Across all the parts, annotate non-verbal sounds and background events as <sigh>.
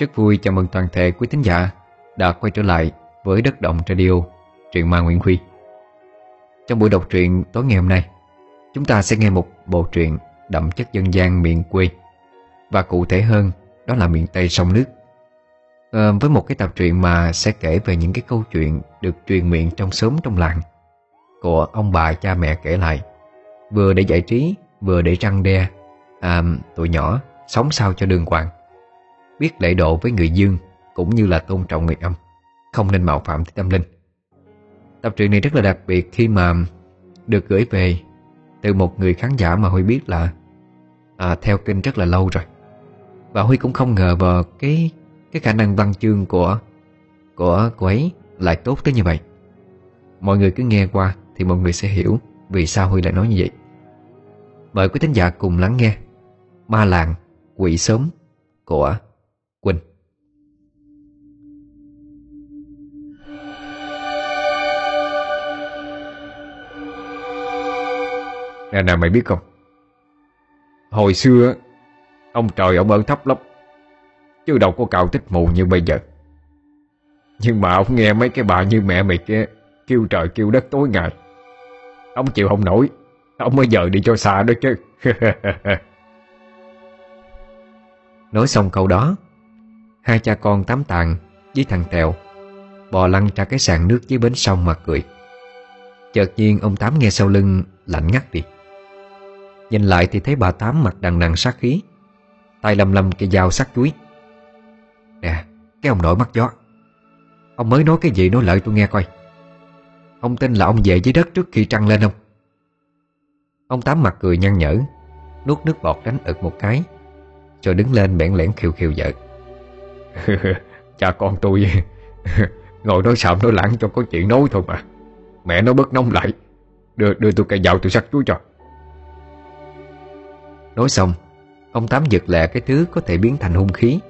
Rất vui chào mừng toàn thể quý thính giả đã quay trở lại với Đất Động Radio, truyện ma Nguyễn Huy. Trong buổi đọc truyện tối ngày hôm nay, chúng ta sẽ nghe một bộ truyện đậm chất dân gian miền quê và cụ thể hơn đó là miền Tây sông nước. À, với một cái tập truyện mà sẽ kể về những cái câu chuyện được truyền miệng trong xóm trong làng của ông bà cha mẹ kể lại, vừa để giải trí, vừa để răng đe à, tụi nhỏ sống sao cho đường hoàng biết lễ độ với người dương cũng như là tôn trọng người âm, không nên mạo phạm tới tâm linh. Tập truyện này rất là đặc biệt khi mà được gửi về từ một người khán giả mà Huy biết là à, theo kinh rất là lâu rồi. Và Huy cũng không ngờ vào cái cái khả năng văn chương của của cô ấy lại tốt tới như vậy. Mọi người cứ nghe qua thì mọi người sẽ hiểu vì sao Huy lại nói như vậy. Mời quý thính giả cùng lắng nghe Ma làng quỷ sớm của Nè nè, mày biết không? Hồi xưa, Ông trời ông ơn thấp lắm, Chứ đâu có cạo tích mù như bây giờ. Nhưng mà ông nghe mấy cái bà như mẹ mày kia Kêu trời kêu đất tối ngày. Ông chịu không nổi, Ông mới giờ đi cho xa đó chứ. <laughs> Nói xong câu đó, Hai cha con tám tàn với thằng Tèo Bò lăn ra cái sàn nước dưới bến sông mà cười. Chợt nhiên ông Tám nghe sau lưng lạnh ngắt đi. Nhìn lại thì thấy bà Tám mặt đằng đằng sát khí. Tay lầm lầm cây dao sắc chuối. Nè, cái ông nội mắt gió. Ông mới nói cái gì nói lợi tôi nghe coi. Ông tin là ông về dưới đất trước khi trăng lên không? Ông Tám mặt cười nhăn nhở Nuốt nước bọt đánh ực một cái Rồi đứng lên bẽn lẽn khiêu khiêu vợ. <laughs> Cha con tôi <laughs> Ngồi nói sạm nói lãng cho có chuyện nói thôi mà. Mẹ nó bớt nông lại. Đưa đưa tôi cây dao tôi sắc chuối cho. Nói xong, Ông Tám giật lẹ cái thứ có thể biến thành hung khí,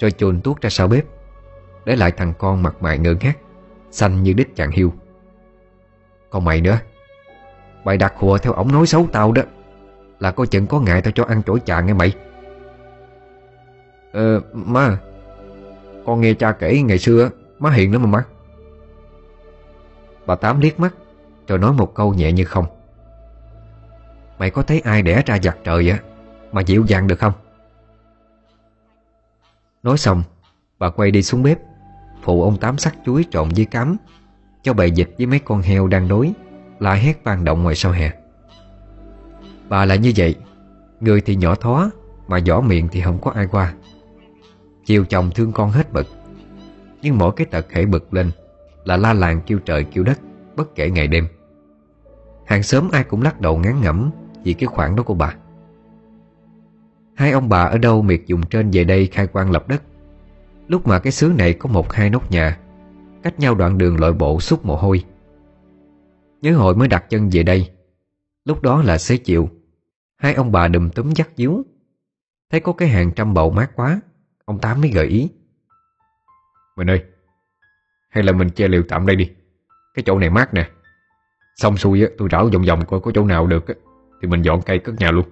Rồi chồn tuốt ra sau bếp, Để lại thằng con mặt mày ngơ ngác, Xanh như đít chàng hiu Còn mày nữa, Mày đặt hùa theo ổng nói xấu tao đó, Là coi chừng có ngại tao cho ăn chổi chà nghe mày. Ờ má, Con nghe cha kể ngày xưa Má hiền lắm mà má. Bà Tám liếc mắt, Rồi nói một câu nhẹ như không. Mày có thấy ai đẻ ra giặt trời á, Mà dịu dàng được không? Nói xong, Bà quay đi xuống bếp, Phụ ông Tám sắc chuối trộn với cám, Cho bầy dịch với mấy con heo đang đối La hét vang động ngoài sau hè. Bà là như vậy, Người thì nhỏ thó, Mà vỏ miệng thì không có ai qua. Chiều chồng thương con hết bực, Nhưng mỗi cái tật khẽ bực lên Là la làng kêu trời kêu đất, Bất kể ngày đêm. Hàng xóm ai cũng lắc đầu ngán ngẩm vì cái khoản đó của bà. Hai ông bà ở đâu miệt dùng trên về đây khai quang lập đất. Lúc mà cái xứ này có một hai nóc nhà, Cách nhau đoạn đường lội bộ xúc mồ hôi. Nhớ hồi mới đặt chân về đây. Lúc đó là xế chiều. Hai ông bà đùm túm dắt díu. Thấy có cái hàng trăm bầu mát quá, Ông Tám mới gợi ý. Mình ơi, Hay là mình che liều tạm đây đi. Cái chỗ này mát nè. Xong xuôi tôi rảo vòng vòng coi có chỗ nào được thì mình dọn cây cất nhà luôn.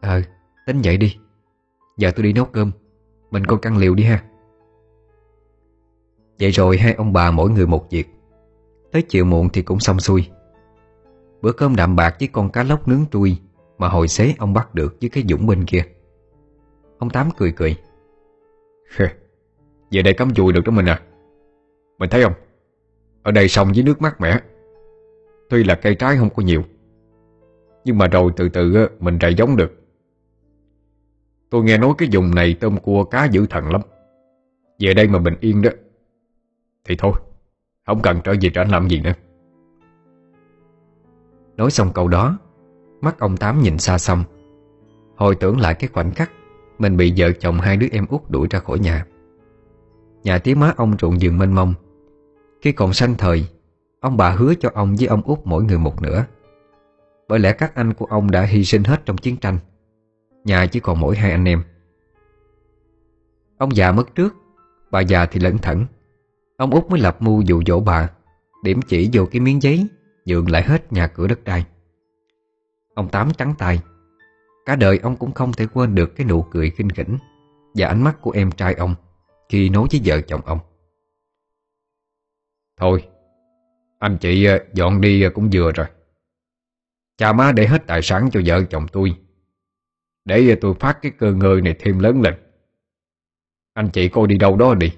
Ờ tính vậy đi. Giờ tôi đi nấu cơm. Mình coi căn liều đi ha. Vậy rồi hai ông bà mỗi người một việc. Tới chiều muộn thì cũng xong xuôi. Bữa cơm đạm bạc với con cá lóc nướng trui Mà hồi xế ông bắt được với cái dũng bên kia. Ông Tám cười cười. Về đây cắm chùi được đó mình à. Mình thấy không? Ở đây sông với nước mát mẻ Tuy là cây trái không có nhiều, Nhưng mà rồi từ từ mình rải giống được. Tôi nghe nói cái vùng này tôm cua cá dữ thần lắm. Về đây mà bình yên đó, Thì thôi, Không cần trở về trở làm gì nữa. Nói xong câu đó, Mắt ông Tám nhìn xa xăm. Hồi tưởng lại cái khoảnh khắc Mình bị vợ chồng hai đứa em út đuổi ra khỏi nhà. Nhà tía má ông ruộng giường mênh mông. Khi còn sanh thời Ông bà hứa cho ông với ông út mỗi người một nửa. Bởi lẽ các anh của ông đã hy sinh hết trong chiến tranh. Nhà chỉ còn mỗi hai anh em. Ông già mất trước, Bà già thì lẩn thẩn Ông út mới lập mưu dụ dỗ bà, Điểm chỉ vô cái miếng giấy Nhượng lại hết nhà cửa đất đai. Ông Tám trắng tay. Cả đời ông cũng không thể quên được cái nụ cười khinh khỉnh Và ánh mắt của em trai ông Khi nói với vợ chồng ông. Thôi anh chị ờ, dọn đi ờ, cũng vừa rồi. Cha má để hết tài sản cho vợ chồng tôi. Để ờ, tôi phát cái cơ ngơi này thêm lớn lên. Anh chị coi đi đâu đó đi.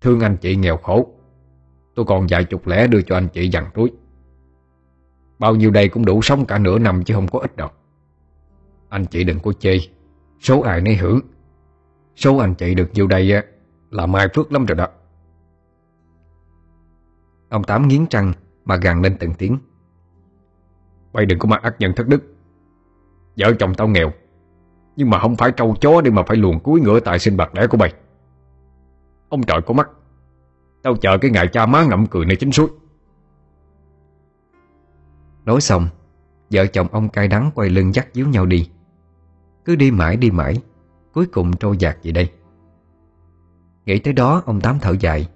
Thương anh chị nghèo khổ. Tôi còn vài chục lẻ đưa cho anh chị dằn túi. Bao nhiêu đây cũng đủ sống cả nửa năm chứ không có ít đâu. Anh chị đừng có chê. Số ai nấy hưởng. Số anh chị được nhiêu đây là mai phước lắm rồi đó. Ông Tám nghiến răng mà gằn lên từng tiếng. Mày đừng có mà ác nhân thất đức. Vợ chồng tao nghèo, Nhưng mà không phải trâu chó để mà phải luồn cuối ngựa tại sinh bạc đẻ của mày. Ông trời có mắt, Tao chờ cái ngày cha má ngậm cười này chính suối. Nói xong, Vợ chồng ông cay đắng quay lưng dắt díu nhau đi. Cứ đi mãi đi mãi, Cuối cùng trôi dạt về đây. Nghĩ tới đó, ông Tám thở dài,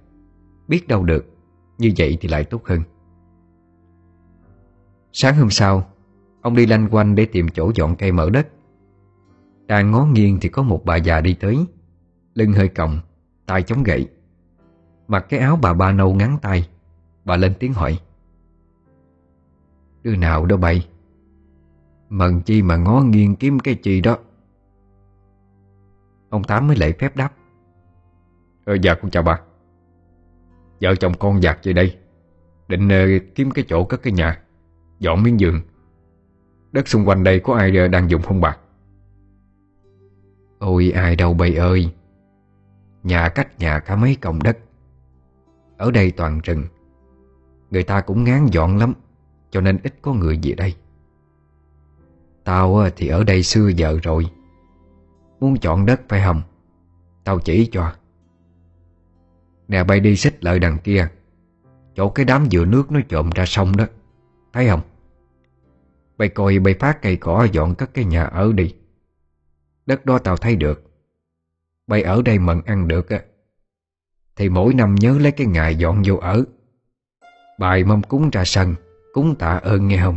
Biết đâu được như vậy thì lại tốt hơn. Sáng hôm sau, Ông đi lanh quanh để tìm chỗ dọn cây mở đất. Đang ngó nghiêng thì có một bà già đi tới, Lưng hơi còng, tay chống gậy. Mặc cái áo bà ba nâu ngắn tay, Bà lên tiếng hỏi. Đứa nào đó bay? Mần chi mà ngó nghiêng kiếm cái chi đó. Ông Tám mới lễ phép đáp. Ờ dạ con chào bà. Vợ chồng con dạt về đây Định uh, kiếm cái chỗ cất cái nhà Dọn miếng giường. Đất xung quanh đây có ai uh, đang dùng không bà? Ôi ai đâu bầy ơi. Nhà cách nhà cả mấy cổng đất. Ở đây toàn rừng. Người ta cũng ngán dọn lắm Cho nên ít có người về đây. Tao ờ, thì ở đây xưa giờ rồi. Muốn chọn đất phải không? Tao chỉ cho. Nè, bay đi xích lợi đằng kia. Chỗ cái đám dừa nước nó trộm ra sông đó. Thấy không? Bay coi, bay phát cây cỏ, dọn cất cái nhà ở đi. Đất đó tao thấy được. Bay ở đây mận ăn được á. Thì mỗi năm nhớ lấy cái ngày dọn vô ở. Bài mâm cúng ra sân, Cúng tạ ơn nghe không?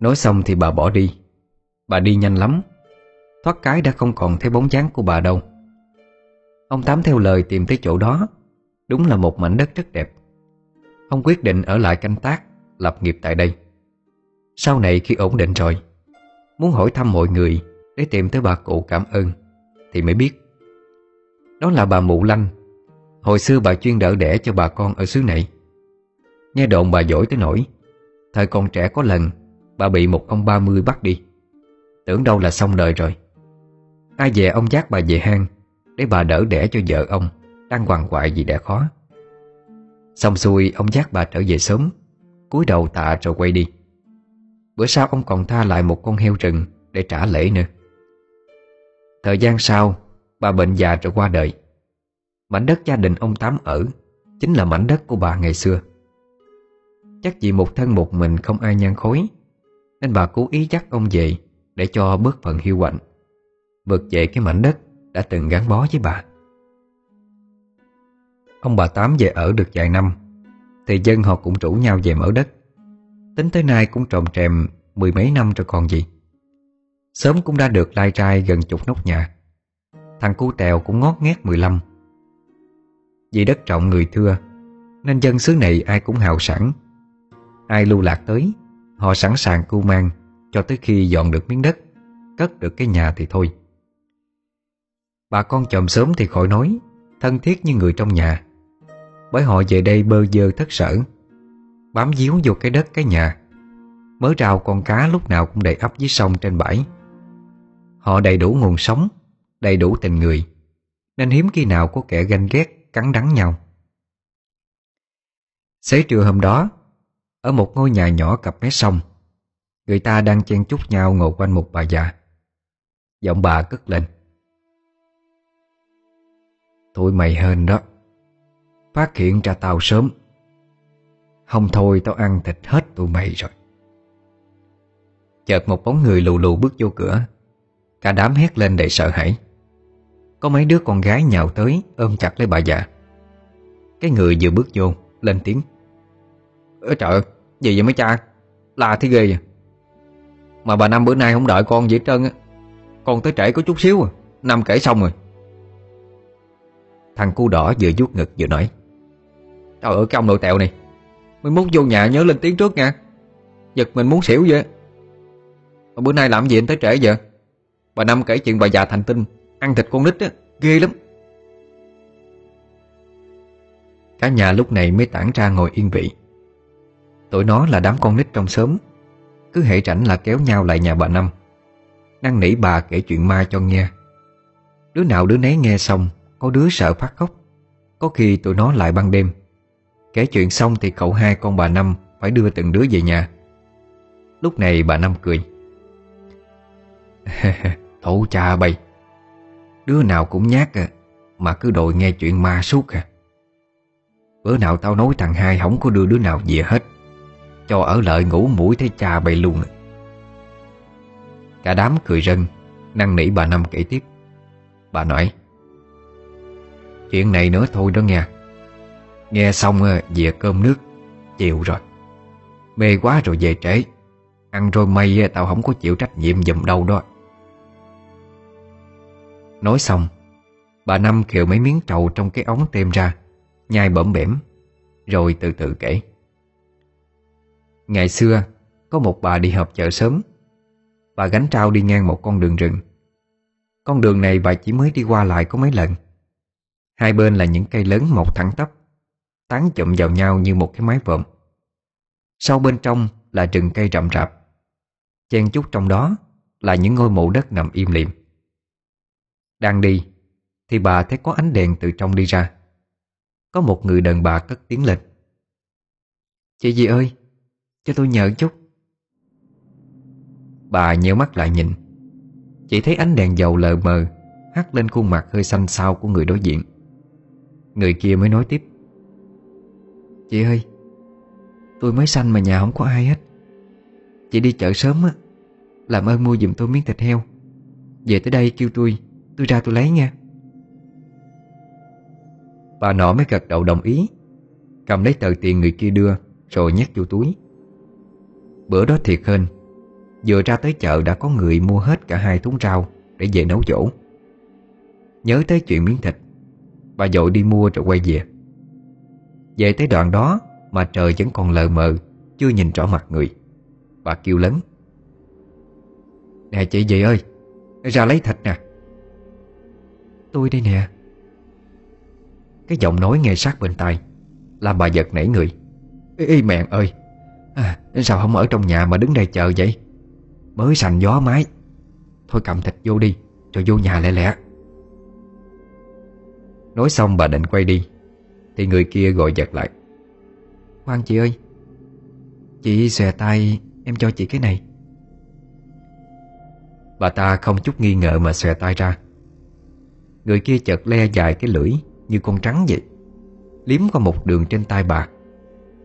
Nói xong thì bà bỏ đi. Bà đi nhanh lắm. Thoát cái đã không còn thấy bóng dáng của bà đâu. Ông Tám theo lời tìm tới chỗ đó. Đúng là một mảnh đất rất đẹp. Ông quyết định ở lại canh tác, Lập nghiệp tại đây. Sau này khi ổn định rồi, Muốn hỏi thăm mọi người Để tìm tới bà cụ cảm ơn, Thì mới biết. Đó là bà Mụ Lanh. Hồi xưa bà chuyên đỡ đẻ cho bà con ở xứ này. Nghe đồn bà giỏi tới nỗi, Thời còn trẻ có lần, Bà bị một ông ba mươi bắt đi. Tưởng đâu là xong đời rồi. Ai về ông dắt bà về hang để bà đỡ đẻ cho vợ ông, Đang hoàng hoại vì đẻ khó. Xong xuôi, ông dắt bà trở về sớm, cúi đầu tạ rồi quay đi. Bữa sau ông còn tha lại một con heo rừng Để trả lễ nữa. Thời gian sau, Bà bệnh già rồi qua đời. Mảnh đất gia đình ông Tám ở Chính là mảnh đất của bà ngày xưa. Chắc vì một thân một mình không ai nhan khối, Nên bà cố ý dắt ông về Để cho bớt phần hiu quạnh. Vượt về cái mảnh đất đã từng gắn bó với bà. Ông bà Tám về ở được vài năm, Thì dân họ cũng rủ nhau về mở đất. Tính tới nay cũng trồm trèm Mười mấy năm rồi còn gì. Sớm cũng đã được lai trai gần chục nóc nhà. Thằng cu tèo cũng ngót nghét 15 Vì đất trọng người thưa, Nên dân xứ này ai cũng hào sẵn Ai lưu lạc tới, Họ sẵn sàng cưu mang Cho tới khi dọn được miếng đất, Cất được cái nhà thì thôi. Bà con chồng sớm thì khỏi nói, Thân thiết như người trong nhà. Bởi họ về đây bơ dơ thất sở, Bám díu vô cái đất, cái nhà. Mớ rau con cá lúc nào cũng đầy ấp dưới sông trên bãi. Họ đầy đủ nguồn sống, Đầy đủ tình người, Nên hiếm khi nào có kẻ ganh ghét, Cắn đắng nhau. Xế trưa hôm đó, Ở một ngôi nhà nhỏ cặp mé sông, Người ta đang chen chúc nhau ngồi quanh một bà già. Giọng bà cất lên. Tụi mày hên đó. Phát hiện ra tao sớm. Không thôi tao ăn thịt hết tụi mày rồi. Chợt một bóng người lù lù bước vô cửa. Cả đám hét lên đầy sợ hãi. Có mấy đứa con gái nhào tới, Ôm chặt lấy bà già. Cái người vừa bước vô, Lên tiếng. Ơ trời Gì vậy mấy cha? Là thế ghê vậy. Mà bà Năm bữa nay không đợi con gì hết trơn á. Con tới trễ có chút xíu à. Năm kể xong rồi. Thằng cu đỏ vừa vuốt ngực vừa nói Trời ơi cái ông nội tẹo này Mới muốn vô nhà nhớ lên tiếng trước nha. Giật mình muốn xỉu vậy. Mà bữa nay làm gì anh tới trễ vậy? Bà Năm kể chuyện bà già thành tinh Ăn thịt con nít á, ghê lắm. Cả nhà lúc này mới tản ra ngồi yên vị. Tụi nó là đám con nít trong xóm Cứ hệ rảnh là kéo nhau lại nhà bà Năm Năn nỉ bà kể chuyện ma cho nghe. Đứa nào đứa nấy nghe xong có đứa sợ phát khóc. Có khi tụi nó lại ban đêm. Kể chuyện xong thì cậu hai con bà Năm Phải đưa từng đứa về nhà. Lúc này bà Năm cười. <laughs> Thổ cha bay. Đứa nào cũng nhát à Mà cứ đòi nghe chuyện ma suốt à. Bữa nào tao nói thằng hai Không có đưa đứa nào về hết. Cho ở lợi ngủ mũi thấy cha bay luôn à. Cả đám cười rân năng nỉ bà Năm kể tiếp. Bà nói Chuyện này nữa thôi đó nghe. Nghe xong ờ, về cơm nước, chịu rồi. Mê quá rồi về trễ. Ăn rồi mây ờ, tao không có chịu trách nhiệm dùm đâu đó. Nói xong, Bà Năm kiều mấy miếng trầu trong cái ống tem ra, Nhai bẩm bẻm Rồi từ từ kể. Ngày xưa, Có một bà đi họp chợ sớm. Bà gánh trao đi ngang một con đường rừng. Con đường này bà chỉ mới đi qua lại có mấy lần. Hai bên là những cây lớn mọc thẳng tắp, Tán chụm vào nhau như một cái mái vòm. Sau bên trong là rừng cây rậm rạp. Chen chút trong đó là những ngôi mộ đất nằm im lìm. Đang đi, Thì bà thấy có ánh đèn từ trong đi ra. Có một người đàn bà cất tiếng lên. Chị gì ơi, Cho tôi nhờ chút. Bà nhớ mắt lại nhìn. Chỉ thấy ánh đèn dầu lờ mờ, Hắt lên khuôn mặt hơi xanh xao của người đối diện. Người kia mới nói tiếp. Chị ơi, Tôi mới sanh mà nhà không có ai hết. Chị đi chợ sớm á, Làm ơn mua giùm tôi miếng thịt heo. Về tới đây kêu tôi Tôi ra tôi lấy nha. Bà nọ mới gật đầu đồng ý, Cầm lấy tờ tiền người kia đưa, Rồi nhét vô túi. Bữa đó thiệt hơn Vừa ra tới chợ đã có người mua hết cả hai thúng rau Để về nấu dỗ. Nhớ tới chuyện miếng thịt Bà dội đi mua rồi quay về. Về tới đoạn đó Mà trời vẫn còn lờ mờ Chưa nhìn rõ mặt người. Bà kêu lớn Nè chị gì ơi Ra lấy thịt nè. Tôi đây nè. Cái giọng nói nghe sát bên tai Làm bà giật nảy người. Ê, ê mẹ ơi à, Sao không ở trong nhà mà đứng đây chờ vậy? Mới sành gió mái. Thôi cầm thịt vô đi Rồi vô nhà lẹ lẹ. Nói xong bà định quay đi. Thì người kia gọi giật lại. Khoan chị ơi Chị xòe tay Em cho chị cái này. Bà ta không chút nghi ngờ mà xòe tay ra. Người kia chợt le dài cái lưỡi Như con trắng vậy. Liếm qua một đường trên tay bà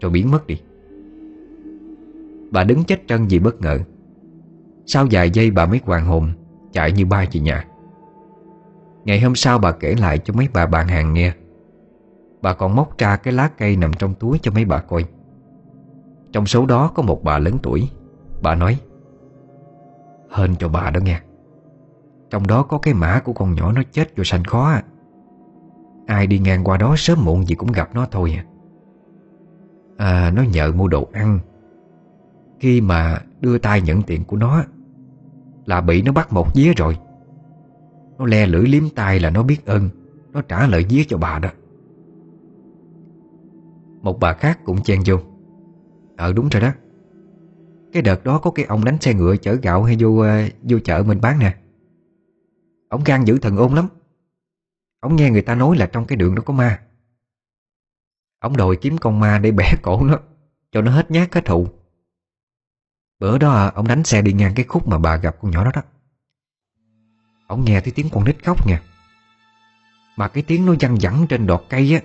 Rồi biến mất đi. Bà đứng chết chân vì bất ngờ. Sau vài giây bà mới hoàng hồn Chạy như bay về nhà Ngày hôm sau bà kể lại cho mấy bà bạn hàng nghe. Bà còn móc ra cái lá cây nằm trong túi cho mấy bà coi. Trong số đó có một bà lớn tuổi. Bà nói, Hên cho bà đó nghe. Trong đó có cái mã của con nhỏ nó chết vô sanh khó à. Ai đi ngang qua đó sớm muộn gì cũng gặp nó thôi à. À nó nhờ mua đồ ăn. Khi mà đưa tay nhận tiền của nó, Là bị nó bắt một vía rồi. Nó le lưỡi liếm tay là nó biết ơn. Nó trả lời día cho bà đó. Một bà khác cũng chen vô. Ờ đúng rồi đó. Cái đợt đó có cái ông đánh xe ngựa chở gạo hay vô ờ, vô chợ mình bán nè. Ông gan giữ thần ôn lắm. Ông nghe người ta nói là trong cái đường đó có ma. Ông đòi kiếm con ma để bẻ cổ nó, Cho nó hết nhát hết thụ Bữa đó ông đánh xe đi ngang cái khúc mà bà gặp con nhỏ đó đó. Ông nghe thấy tiếng con nít khóc nha Mà cái tiếng nó văng vẳng trên đọt cây á.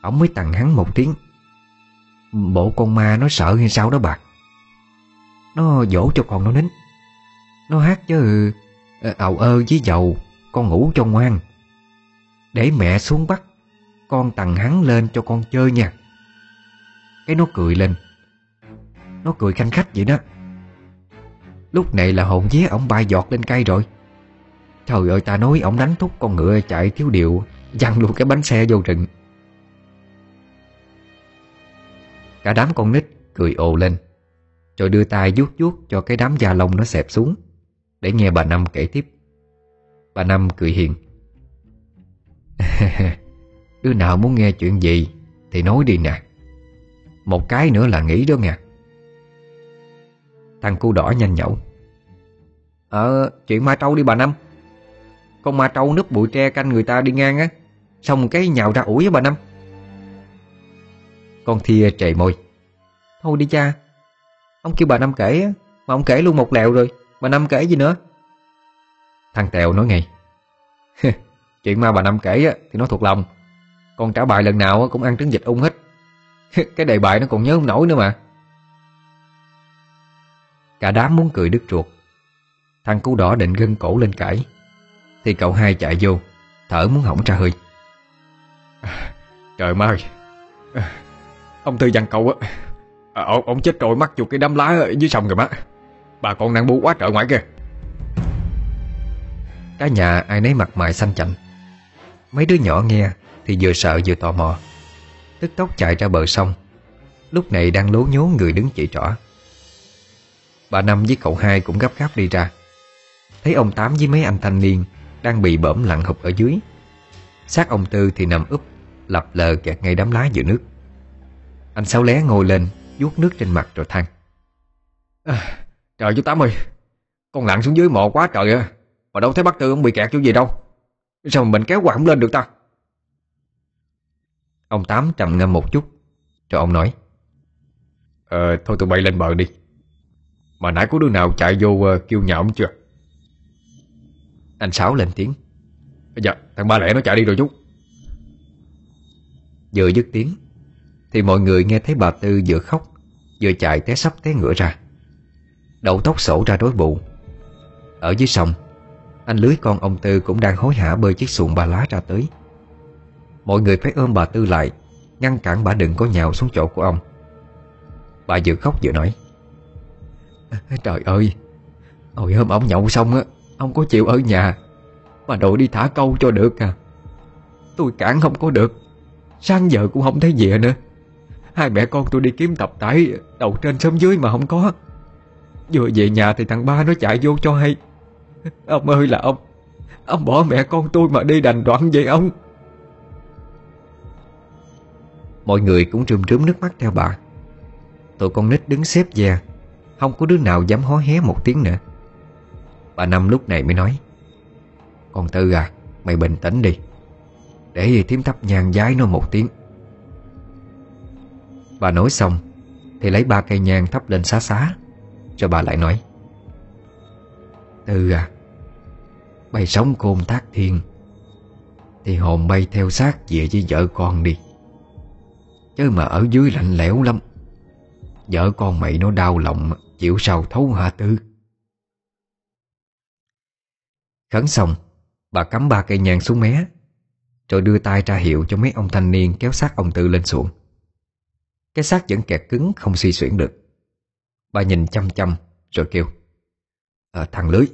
Ông mới tặng hắn một tiếng. Bộ con ma nó sợ hay sao đó bà? Nó dỗ cho con nó nín. Nó hát chứ ờ, ầu ơ với dầu Con ngủ cho ngoan. Để mẹ xuống bắt, Con tặng hắn lên cho con chơi nha. Cái nó cười lên. Nó cười khanh khách vậy đó. Lúc này là hồn vía ổng bay giọt lên cây rồi. Trời ơi, ta nói ổng đánh thúc con ngựa chạy thiếu điệu Văng luôn cái bánh xe vô rừng. Cả đám con nít cười ồ lên, Rồi đưa tay vuốt vuốt cho cái đám da lông nó xẹp xuống, Để nghe bà Năm kể tiếp. Bà Năm cười hiền. <laughs> Đứa nào muốn nghe chuyện gì Thì nói đi nè. Một cái nữa là nghĩ đó nha Thằng cu đỏ nhanh nhẩu. Ờ chuyện mai trâu đi bà Năm. Con ma trâu núp bụi tre canh người ta đi ngang á. Xong cái nhào ra ủi với bà Năm. Con Thia trề môi. Thôi đi cha. Ông kêu bà Năm kể á Mà ông kể luôn một lẹo rồi. Bà Năm kể gì nữa? Thằng Tèo nói ngay. <laughs> Chuyện ma bà Năm kể á, thì nó thuộc lòng. Còn trả bài lần nào cũng ăn trứng dịch ung hết. <laughs> Cái đề bài nó còn nhớ không nổi nữa mà. Cả đám muốn cười đứt ruột. Thằng cu đỏ định gân cổ lên cãi. Thì cậu hai chạy vô Thở muốn hỏng ra hơi. Trời ơi Ông Tư văn cầu á à, ông, ông chết rồi mắc vô cái đám lá ở dưới sông rồi má. Bà con đang bu quá trời ngoài kìa Cả nhà ai nấy mặt mày xanh chạnh. Mấy đứa nhỏ nghe Thì vừa sợ vừa tò mò. Tức tốc chạy ra bờ sông. Lúc này đang lố nhố người đứng chỉ trỏ. Bà Năm với cậu hai cũng gấp gáp đi ra. Thấy ông Tám với mấy anh thanh niên Đang bị bẩm lặng hụp ở dưới. Xác ông Tư thì nằm úp Lập lờ kẹt ngay đám lá giữa nước. Anh Sáu lé ngồi lên vuốt nước trên mặt rồi than. À, Trời chú Tám ơi Con lặn xuống dưới mộ quá trời à Mà đâu thấy bác Tư ông bị kẹt chỗ gì đâu. Sao mà mình kéo quạt lên được ta? Ông Tám trầm ngâm một chút Rồi ông nói. Ờ thôi tụi bay lên bờ đi. Mà nãy có đứa nào chạy vô uh, kêu nhà ông chưa anh Sáu lên tiếng. Dạ thằng ba lẻ nó chạy đi rồi chú. Vừa dứt tiếng, Thì mọi người nghe thấy bà Tư vừa khóc, Vừa chạy té sắp té ngựa ra. Đầu tóc sổ ra đối bụ Ở dưới sông, Anh lưới con ông Tư cũng đang hối hả bơi chiếc xuồng ba lá ra tới. Mọi người phải ôm bà Tư lại, Ngăn cản bà đừng có nhào xuống chỗ của ông. Bà vừa khóc vừa nói, Trời ơi, Hồi hôm ông nhậu xong á Ông có chịu ở nhà, Mà đội đi thả câu cho được à. Tôi cản không có được, Sáng giờ cũng không thấy gì nữa. Hai mẹ con tôi đi kiếm tập tải Đầu trên sớm dưới mà không có. Vừa về nhà thì thằng ba nó chạy vô cho hay. Ông ơi là ông Ông bỏ mẹ con tôi mà đi đành đoạn vậy ông. Mọi người cũng rơm rớm nước mắt theo bà. Tụi con nít đứng xếp về, Không có đứa nào dám hó hé một tiếng nữa. Bà Năm lúc này mới nói, Con Tư à Mày bình tĩnh đi, Để thím thắp nhang giái nó một tiếng. Bà nói xong, Thì lấy ba cây nhang thắp lên xá xá Rồi bà lại nói, Tư à mày sống côn thác thiên, Thì hồn bay theo xác về với vợ con đi. Chứ mà ở dưới lạnh lẽo lắm, Vợ con mày nó đau lòng, Chịu sao thấu hả Tư? Khấn xong Bà cắm ba cây nhang xuống mé Rồi đưa tay ra hiệu cho mấy ông thanh niên Kéo xác ông Tư lên xuồng Cái xác vẫn kẹt cứng không suy xuyển được. Bà nhìn chăm chăm Rồi kêu à, Thằng lưới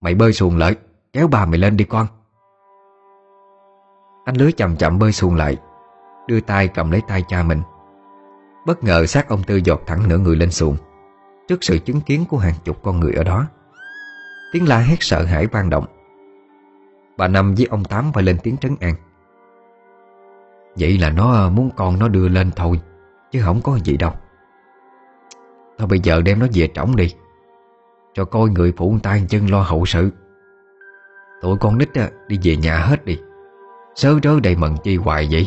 Mày bơi xuồng lại Kéo bà mày lên đi con. Anh lưới chậm chậm bơi xuồng lại Đưa tay cầm lấy tay cha mình. Bất ngờ xác ông Tư giọt thẳng nửa người lên xuồng Trước sự chứng kiến của hàng chục con người ở đó. Tiếng la hét sợ hãi vang động Bà Năm với ông Tám phải lên tiếng trấn an. Vậy là nó à, muốn con nó đưa lên thôi, Chứ không có gì đâu. Thôi bây giờ đem nó về trỏng đi, Cho coi người phụ tay chân lo hậu sự. Tụi con nít à, đi về nhà hết đi. Sớ rớ đầy mần chi hoài vậy.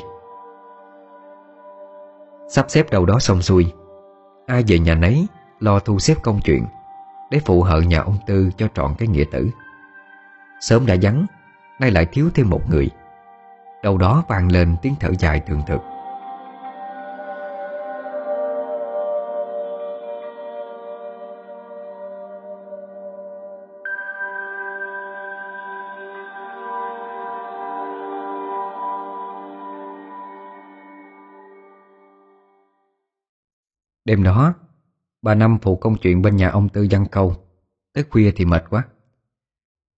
Sắp xếp đâu đó xong xuôi, Ai về nhà nấy Lo thu xếp công chuyện Để phụ hợ nhà ông Tư cho trọn cái nghĩa tử. Sớm đã vắng Nay lại thiếu thêm một người. Đâu đó vang lên tiếng thở dài thường thực. Đêm đó Bà Năm phụ công chuyện bên nhà ông Tư Văn Câu, Tới khuya thì mệt quá.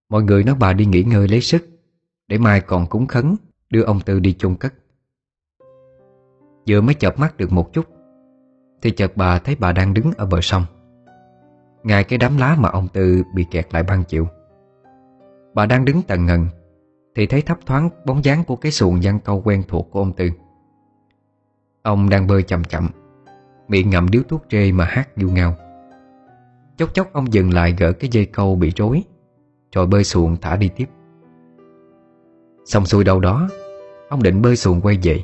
Mọi người nói bà đi nghỉ ngơi lấy sức, Để mai còn cúng khấn, Đưa ông Tư đi chôn cất. Vừa mới chợp mắt được một chút, Thì chợt bà thấy bà đang đứng ở bờ sông. Ngay cái đám lá mà ông Tư bị kẹt lại ban chịu Bà đang đứng tần ngần, Thì thấy thấp thoáng bóng dáng của cái xuồng văn câu quen thuộc của ông Tư. Ông đang bơi chậm chậm, Miệng ngậm điếu thuốc trê mà hát du ngao. Chốc chốc ông dừng lại gỡ cái dây câu bị rối rồi bơi xuồng thả đi tiếp. Xong xuôi đâu đó, Ông định bơi xuồng quay về.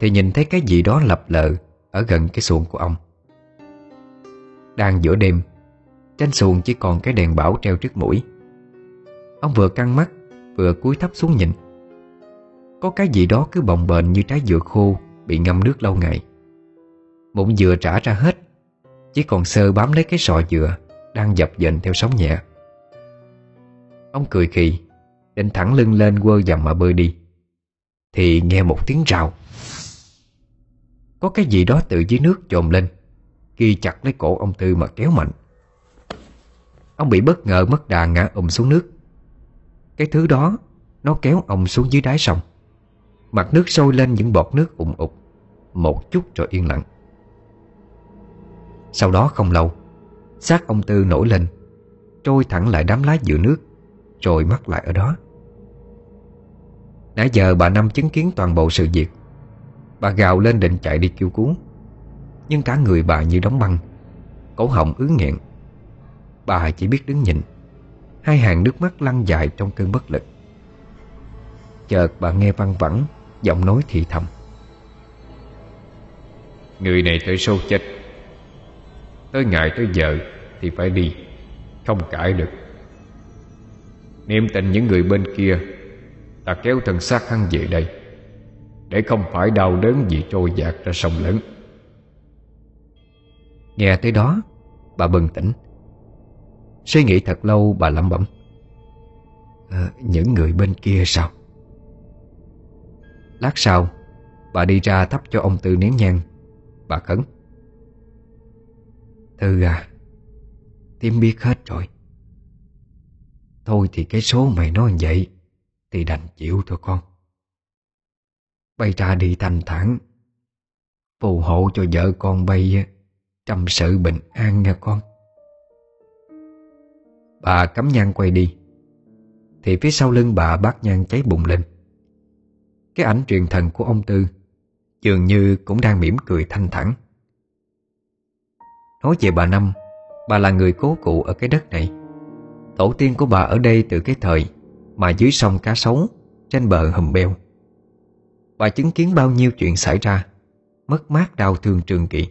Thì nhìn thấy cái gì đó lập lờ Ở gần cái xuồng của ông. Đang giữa đêm, Trên xuồng chỉ còn cái đèn bảo treo trước mũi. Ông vừa căng mắt, Vừa cúi thấp xuống nhìn. Có cái gì đó cứ bồng bềnh như trái dừa khô Bị ngâm nước lâu ngày. Mụn dừa trả ra hết, Chỉ còn sơ bám lấy cái sọ dừa Đang dập dềnh theo sóng nhẹ. Ông cười khì Định thẳng lưng lên quơ dầm mà bơi đi. Thì nghe một tiếng rào. Có cái gì đó từ dưới nước trồm lên, Ghi chặt lấy cổ ông Tư mà kéo mạnh. Ông bị bất ngờ mất đà ngã ùm xuống nước. Cái thứ đó, Nó kéo ông xuống dưới đáy sông. Mặt nước sôi lên những bọt nước ủng ục Một chút rồi yên lặng. Sau đó không lâu, xác ông Tư nổi lên, Trôi thẳng lại đám lá giữa nước. Rồi mắc lại ở đó. Nãy giờ bà Năm chứng kiến toàn bộ sự việc. Bà gào lên định chạy đi kêu cứu. Nhưng cả người bà như đóng băng. Cổ họng ứ nghẹn. Bà chỉ biết đứng nhìn. Hai hàng nước mắt lăn dài trong cơn bất lực. Chợt bà nghe văng vẳng Giọng nói thì thầm. Người này tới sâu chết. Tới ngày tới giờ Thì phải đi. Không cãi được. Niệm tình những người bên kia Ta kéo thân xác hắn về đây Để không phải đau đớn vì trôi dạt ra sông lớn. Nghe tới đó Bà bừng tỉnh. Suy nghĩ thật lâu bà lẩm bẩm à, Những người bên kia sao? Lát sau Bà đi ra thắp cho ông Tư nén nhang. Bà khấn Tư à Tim biết hết rồi. Thôi thì cái số mày nói vậy Thì đành chịu thôi con. Bay ra đi thanh thản, Phù hộ cho vợ con bay Trăm sự bình an nha con. Bà cắm nhang quay đi, Thì phía sau lưng bà bát nhang cháy bùng lên. Cái ảnh truyền thần của ông Tư Dường như cũng đang mỉm cười thanh thản. Nói về bà Năm, Bà là người cố cụ ở cái đất này. Tổ tiên của bà ở đây từ cái thời Mà dưới sông cá sấu Trên bờ hầm beo. Bà chứng kiến bao nhiêu chuyện xảy ra, Mất mát đau thương trường kỳ.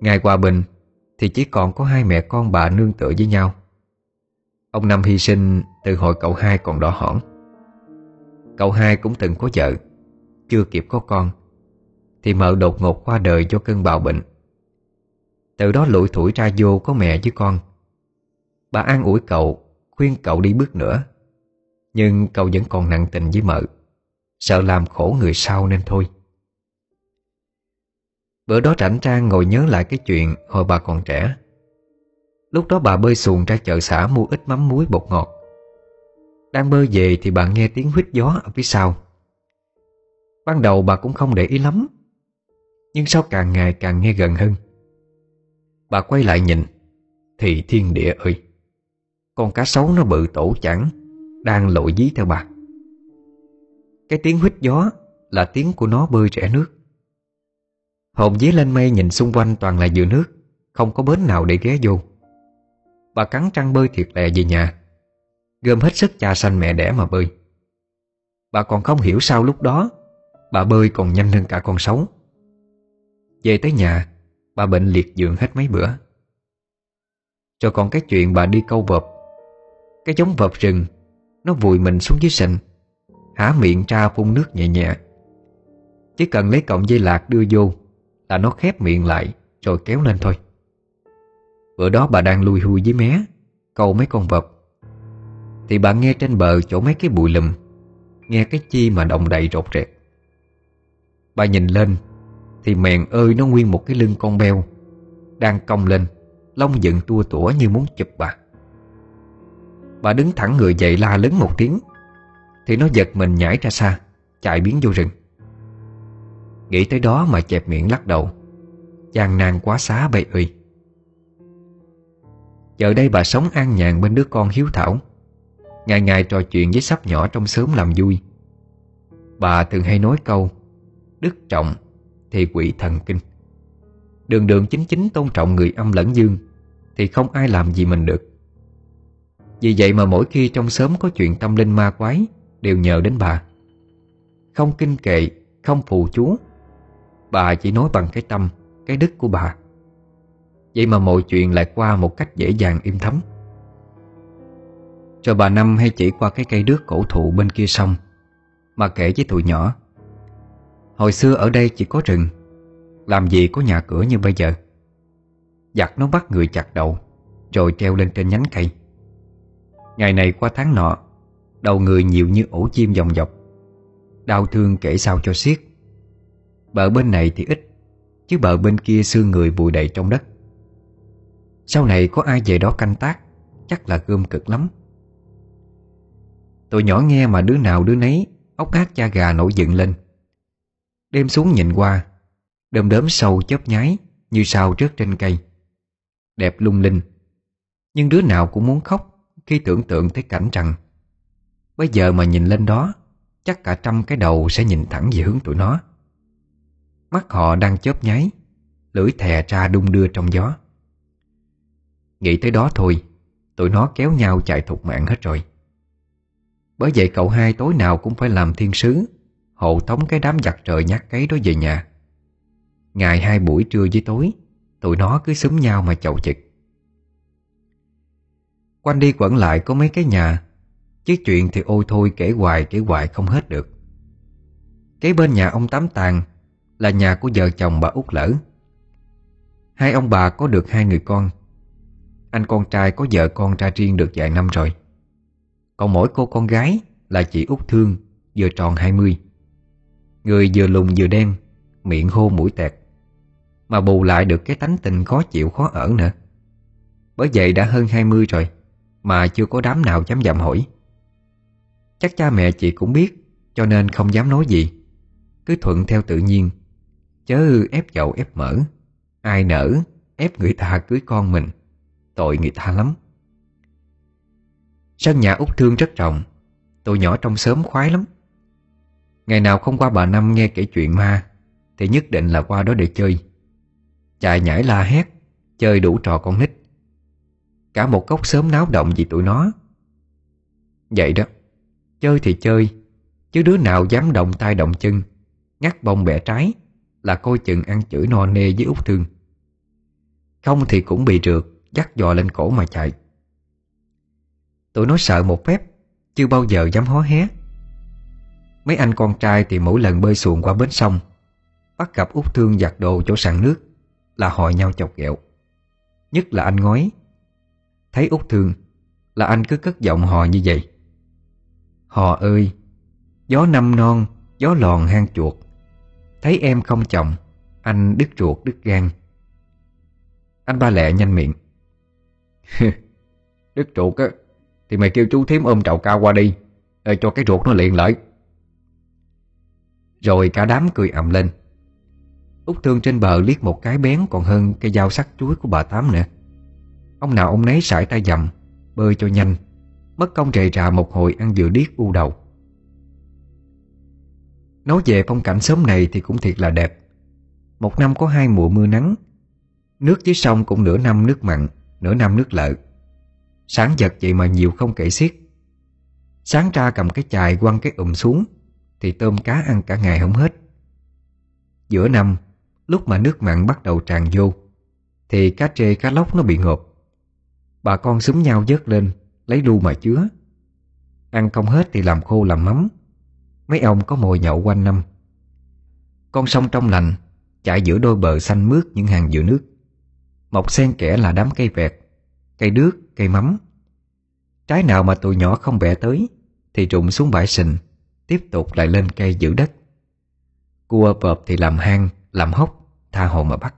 Ngày hòa bình Thì chỉ còn có hai mẹ con bà nương tựa với nhau. Ông Năm hy sinh từ hồi cậu hai còn đỏ hỏn. Cậu hai cũng từng có vợ, Chưa kịp có con, Thì mợ đột ngột qua đời do cơn bạo bệnh. Từ đó lủi thủi ra vô có mẹ với con. Bà an ủi cậu, Khuyên cậu đi bước nữa. Nhưng cậu vẫn còn nặng tình với mợ. Sợ làm khổ người sau nên thôi. Bữa đó rảnh trang ngồi nhớ lại cái chuyện Hồi bà còn trẻ. Lúc đó bà bơi xuồng ra chợ xã Mua ít mắm muối bột ngọt. Đang bơi về thì bà nghe tiếng huyết gió ở phía sau. Ban đầu bà cũng không để ý lắm, Nhưng sau càng ngày càng nghe gần hơn. Bà quay lại nhìn, Thì thiên địa ơi. Con cá sấu nó bự tổ chẳng, Đang lội dí theo bà. Cái tiếng huýt gió Là tiếng của nó bơi rẽ nước. Hồn dí lên mây nhìn xung quanh toàn là dừa nước, Không có bến nào để ghé vô. Bà cắn trăng bơi thiệt lẹ về nhà, Gom hết sức cha sanh mẹ đẻ mà bơi. Bà còn không hiểu sao lúc đó Bà bơi còn nhanh hơn cả con sấu. Về tới nhà, Bà bệnh liệt giường hết mấy bữa. Rồi còn cái chuyện bà đi câu vợp cái giống vợp rừng, Nó vùi mình xuống dưới sình, Há miệng ra phun nước nhẹ nhẹ. Chỉ cần lấy cọng dây lạc đưa vô Là nó khép miệng lại Rồi kéo lên thôi. Bữa đó bà đang lui hui với mé, Câu mấy con vợp Thì bà nghe trên bờ chỗ mấy cái bụi lùm, Nghe cái chi mà động đậy rột rẹt. Bà nhìn lên, Thì mèn ơi nó nguyên một cái lưng con beo, Đang cong lên, Lông dựng tua tủa như muốn chụp bà. Bà đứng thẳng người dậy la lớn một tiếng. Thì nó giật mình nhảy ra xa, Chạy biến vô rừng. Nghĩ tới đó mà chẹp miệng lắc đầu. Chàng nàng quá xá bầy ơi. Giờ đây bà sống an nhàn bên đứa con hiếu thảo. Ngày ngày trò chuyện với sắp nhỏ trong xóm làm vui. Bà thường hay nói câu, Đức trọng thì quỷ thần kinh. Đường đường chính chính tôn trọng người âm lẫn dương, Thì không ai làm gì mình được. Vì vậy mà mỗi khi trong xóm có chuyện tâm linh ma quái Đều nhờ đến bà. Không kinh kệ, không phù chú Bà chỉ nói bằng cái tâm, cái đức của bà. Vậy mà mọi chuyện lại qua một cách dễ dàng im thấm. Rồi bà Năm hay chỉ qua cái cây đước cổ thụ bên kia sông Mà kể với tụi nhỏ Hồi xưa ở đây chỉ có rừng Làm gì có nhà cửa như bây giờ. Giặc nó bắt người chặt đầu Rồi treo lên trên nhánh cây. Ngày này qua tháng nọ, Đầu người nhiều như ổ chim vòng dọc Đau thương kể sao cho xiết. Bờ bên này thì ít, Chứ bờ bên kia xương người bùi đầy trong đất. Sau này có ai về đó canh tác, Chắc là gươm cực lắm. Tụi nhỏ nghe mà đứa nào đứa nấy, Ốc ác cha gà nổi dựng lên. Đêm xuống nhìn qua Đơm đớm sâu chớp nháy Như sao rớt trên cây. Đẹp lung linh, Nhưng đứa nào cũng muốn khóc. Khi tưởng tượng thấy cảnh rằng, Bây giờ mà nhìn lên đó, Chắc cả trăm cái đầu sẽ nhìn thẳng về hướng tụi nó. Mắt họ đang chớp nháy, Lưỡi thè ra đung đưa trong gió. Nghĩ tới đó thôi, Tụi nó kéo nhau chạy thục mạng hết rồi. Bởi vậy cậu hai tối nào cũng phải làm thiên sứ Hộ tống cái đám giặc trời nhát cấy đó về nhà. Ngày hai buổi trưa với tối, Tụi nó cứ xúm nhau mà chầu chực. Quanh đi quẩn lại có mấy cái nhà. Chứ chuyện thì ôi thôi, kể hoài kể hoài không hết được. Kế bên nhà ông Tám Tàng Là nhà của vợ chồng bà út Lỡ. Hai ông bà có được hai người con. Anh con trai có vợ con ra riêng được vài năm rồi. Còn mỗi cô con gái là chị út Thương, Vừa tròn 20 Người vừa lùn vừa đen, Miệng hô mũi tẹt. Mà bù lại được cái tánh tình khó chịu, khó ở nữa. Bởi vậy đã hơn 20 rồi. Mà chưa có đám nào dám dạm hỏi. Chắc cha mẹ chị cũng biết, Cho nên không dám nói gì. Cứ thuận theo tự nhiên, Chớ ép dậu ép mỡ Ai nỡ, ép người ta cưới con mình, Tội người ta lắm. Sân nhà út thương rất rộng, Tụi nhỏ trong sớm khoái lắm. Ngày nào không qua bà Năm nghe kể chuyện ma, Thì nhất định là qua đó để chơi. Chạy nhảy la hét, Chơi đủ trò con nít. Cả một góc sớm náo động vì tụi nó. Vậy đó, Chơi thì chơi, Chứ đứa nào dám động tay động chân, Ngắt bông bẻ trái Là coi chừng ăn chửi no nê với út thương. Không thì cũng bị rượt, Dắt dò lên cổ mà chạy. Tụi nó sợ một phép, Chưa bao giờ dám hó hé. Mấy anh con trai thì mỗi lần bơi xuồng qua bến sông, Bắt gặp út thương giặt đồ chỗ sàn nước Là hỏi nhau chọc ghẹo. Nhất là anh ngói Thấy út thương, Là anh cứ cất giọng hò như vậy. Hò ơi, Gió năm non, Gió lòn hang chuột. Thấy em không chồng, Anh đứt ruột đứt gan. Anh ba lẹ nhanh miệng. <laughs> Đứt ruột á, Thì mày kêu chú thím ôm trậu cao qua đi Để cho cái ruột nó liền lại. Rồi cả đám cười ầm lên. Út thương trên bờ liếc một cái bén Còn hơn cây dao sắc chuối của bà Tám nữa. Ông nào ông nấy sải tay dầm, Bơi cho nhanh. Mất công rầy rà một hồi ăn dừa điếc u đầu. Nói về phong cảnh sớm này thì cũng thiệt là đẹp. Một năm có hai mùa mưa nắng, Nước dưới sông cũng nửa năm nước mặn, Nửa năm nước lợ. Sáng giật vậy mà nhiều không kể xiết. Sáng ra cầm cái chài quăng cái ụm xuống, Thì tôm cá ăn cả ngày không hết. Giữa năm, Lúc mà nước mặn bắt đầu tràn vô, Thì cá trê cá lóc nó bị ngộp. Bà con xúm nhau dớt lên Lấy đu mà chứa. Ăn không hết thì làm khô làm mắm. Mấy ông có mồi nhậu quanh năm. Con sông trong lành Chạy giữa đôi bờ xanh mướt những hàng dừa nước. Mọc xen kẽ là đám cây vẹt Cây đước, cây mắm. Trái nào mà tụi nhỏ không bẻ tới Thì trụng xuống bãi sình Tiếp tục lại lên cây giữ đất. Cua vợp thì làm hang Làm hốc, tha hồ mà bắt.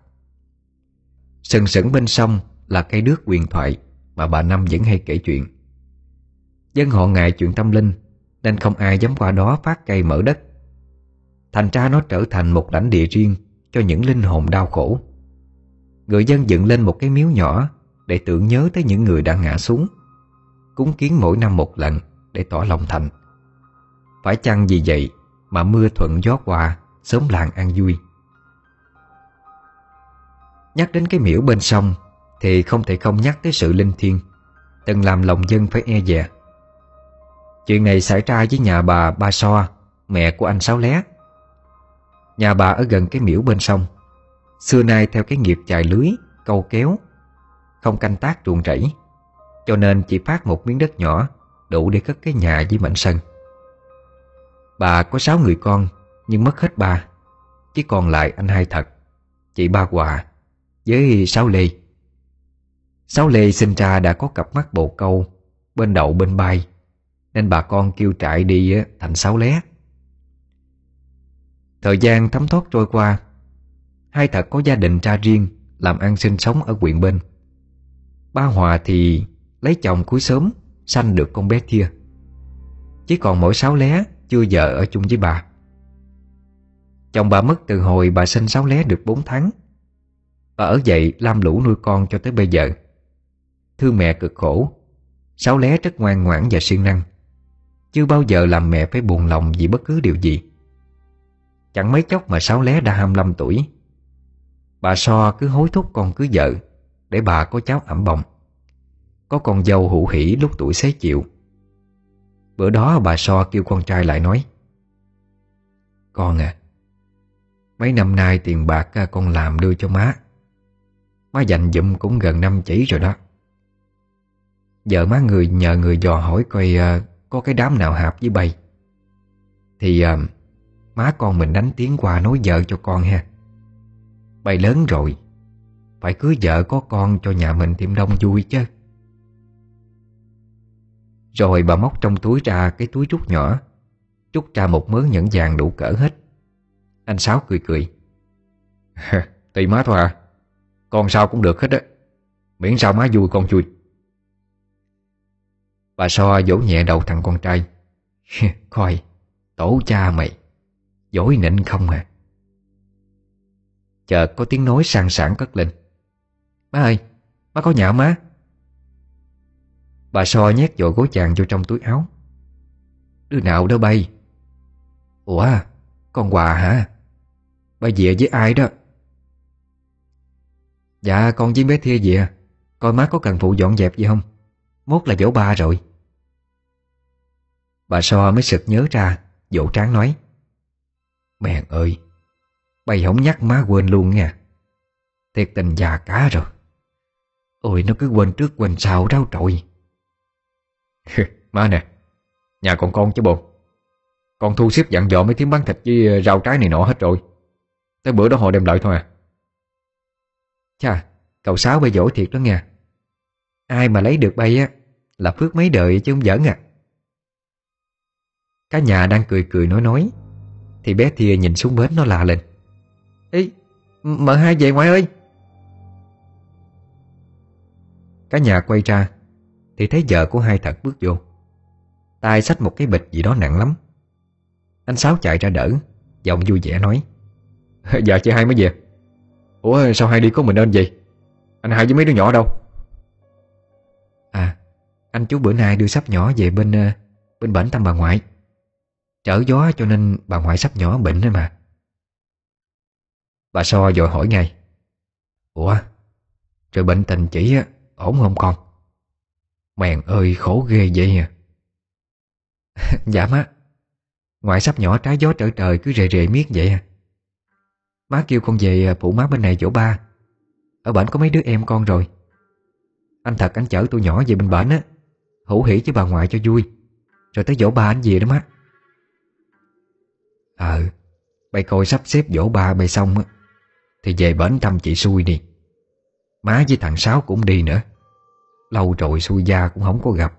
Sừng sững bên sông Là cây đước quyền thoại. Mà bà Năm vẫn hay kể chuyện. Dân họ ngại chuyện tâm linh, Nên không ai dám qua đó phát cây mở đất. Thành ra nó trở thành một lãnh địa riêng Cho những linh hồn đau khổ. Người dân dựng lên một cái miếu nhỏ Để tưởng nhớ tới những người đã ngã xuống, Cúng kiến mỗi năm một lần Để tỏ lòng thành. Phải chăng vì vậy Mà mưa thuận gió qua, Sớm làng an vui? Nhắc đến cái miễu bên sông thì không thể không nhắc tới sự linh thiêng, Từng làm lòng dân phải e dè. Chuyện này xảy ra với nhà bà Ba So, Mẹ của anh Sáu Lé. Nhà bà ở gần cái miễu bên sông. Xưa nay theo cái nghiệp chài lưới, Câu kéo, Không canh tác ruộng rẫy, Cho nên chỉ phát một miếng đất nhỏ, Đủ để cất cái nhà với mảnh sân. Bà có sáu người con, Nhưng mất hết ba, Chỉ còn lại anh hai thật, Chị ba Hòa Với sáu Lê. Sáu Lê sinh ra đã có cặp mắt bồ câu Bên đậu bên bay, Nên bà con kêu trại đi thành sáu lé. Thời gian thấm thoát trôi qua, Hai thật có gia đình ra riêng Làm ăn sinh sống ở quyện bên. Ba Hòa thì lấy chồng cuối sớm, Sanh được con bé kia. Chỉ còn mỗi sáu lé Chưa vợ ở chung với bà. Chồng bà mất từ hồi bà sinh sáu lé được 4 tháng. Bà ở dậy lam lũ nuôi con cho tới bây giờ. Thương mẹ cực khổ. Sáu lé rất ngoan ngoãn và siêng năng. Chưa bao giờ làm mẹ phải buồn lòng vì bất cứ điều gì. Chẳng mấy chốc mà Sáu lé đã 25 tuổi. Bà So cứ hối thúc con cưới vợ Để bà có cháu ẩm bồng. Có con dâu hữu hỷ lúc tuổi xế chịu Bữa đó bà So kêu con trai lại nói, Con à Mấy năm nay tiền bạc con làm đưa cho má. Má dành dụm cũng gần năm chỉ rồi đó. Giờ má người nhờ người dò hỏi coi uh, Có cái đám nào hạp với bay. Thì uh, Má con mình đánh tiếng qua nói vợ cho con ha. Bay lớn rồi Phải cưới vợ có con cho nhà mình thêm đông vui chứ. Rồi bà móc trong túi ra cái túi trúc nhỏ Trúc ra một mớ nhẫn vàng đủ cỡ hết. Anh Sáu cười cười. <laughs> Tùy má thôi à Con sao cũng được hết á. Miễn sao má vui con vui Bà So vỗ nhẹ đầu thằng con trai. <laughs> Coi, Tổ cha mày, Dối nịnh không à. Chợt có tiếng nói sang sảng cất lên. Má ơi, Má có nhà má. Bà So nhét vội gối chàng vô trong túi áo. Đứa nào đó bay? Ủa, Con quà hả? Bay về với ai đó? Dạ con với bé Thia về à. Coi má có cần phụ dọn dẹp gì không? Mốt là dỗ ba rồi. Bà So mới sực nhớ ra, Dỗ tráng nói. Mèn ơi Bày không nhắc má quên luôn nha. Thiệt tình già cá rồi. Ôi, nó cứ quên trước quên sau rau trội <laughs> Má nè, Nhà còn con chứ bộ. Con thu xếp dặn dò mấy tiếng bán thịt với ờ, rau trái này nọ hết rồi. Tới bữa đó họ đem lại thôi à. Chà, Cậu Sáu bây dỗ thiệt đó nha. Ai mà lấy được bay á, Là phước mấy đời chứ không giỡn à. Cả nhà đang cười cười nói nói. Thì bé Thia nhìn xuống bến nó lạ lên Ê Mợ hai về ngoại ơi. Cả nhà quay ra, Thì thấy vợ của hai thật bước vô. Tay xách một cái bịch gì đó nặng lắm. Anh Sáu chạy ra đỡ, Giọng vui vẻ nói. <laughs> Dạ chị hai mới về. Ủa, sao hai đi có mình nên vậy? Anh hai với mấy đứa nhỏ đâu? À Anh chú bữa nay đưa sắp nhỏ về bên ờ, Bên bển thăm bà ngoại. Trở gió cho nên bà ngoại sắp nhỏ bệnh đấy mà. Bà So dội hỏi ngay, Ủa, Rồi bệnh tình chỉ ổn không con? Mèn ơi, khổ ghê vậy à. <laughs> Dạ má, Ngoại sắp nhỏ trái gió trở trời cứ rề rề miết vậy à. Má kêu con về phụ má bên này chỗ ba, Ở bển có mấy đứa em con rồi. Anh thật, anh chở tôi nhỏ về bên bển á, Hữu hỉ với bà ngoại cho vui, Rồi tới dỗ ba anh về đó má. Ờ Bay coi sắp xếp dỗ ba bay xong á, Thì về bển thăm chị xui đi. Má với thằng Sáu cũng đi nữa. Lâu rồi xui gia cũng không có gặp.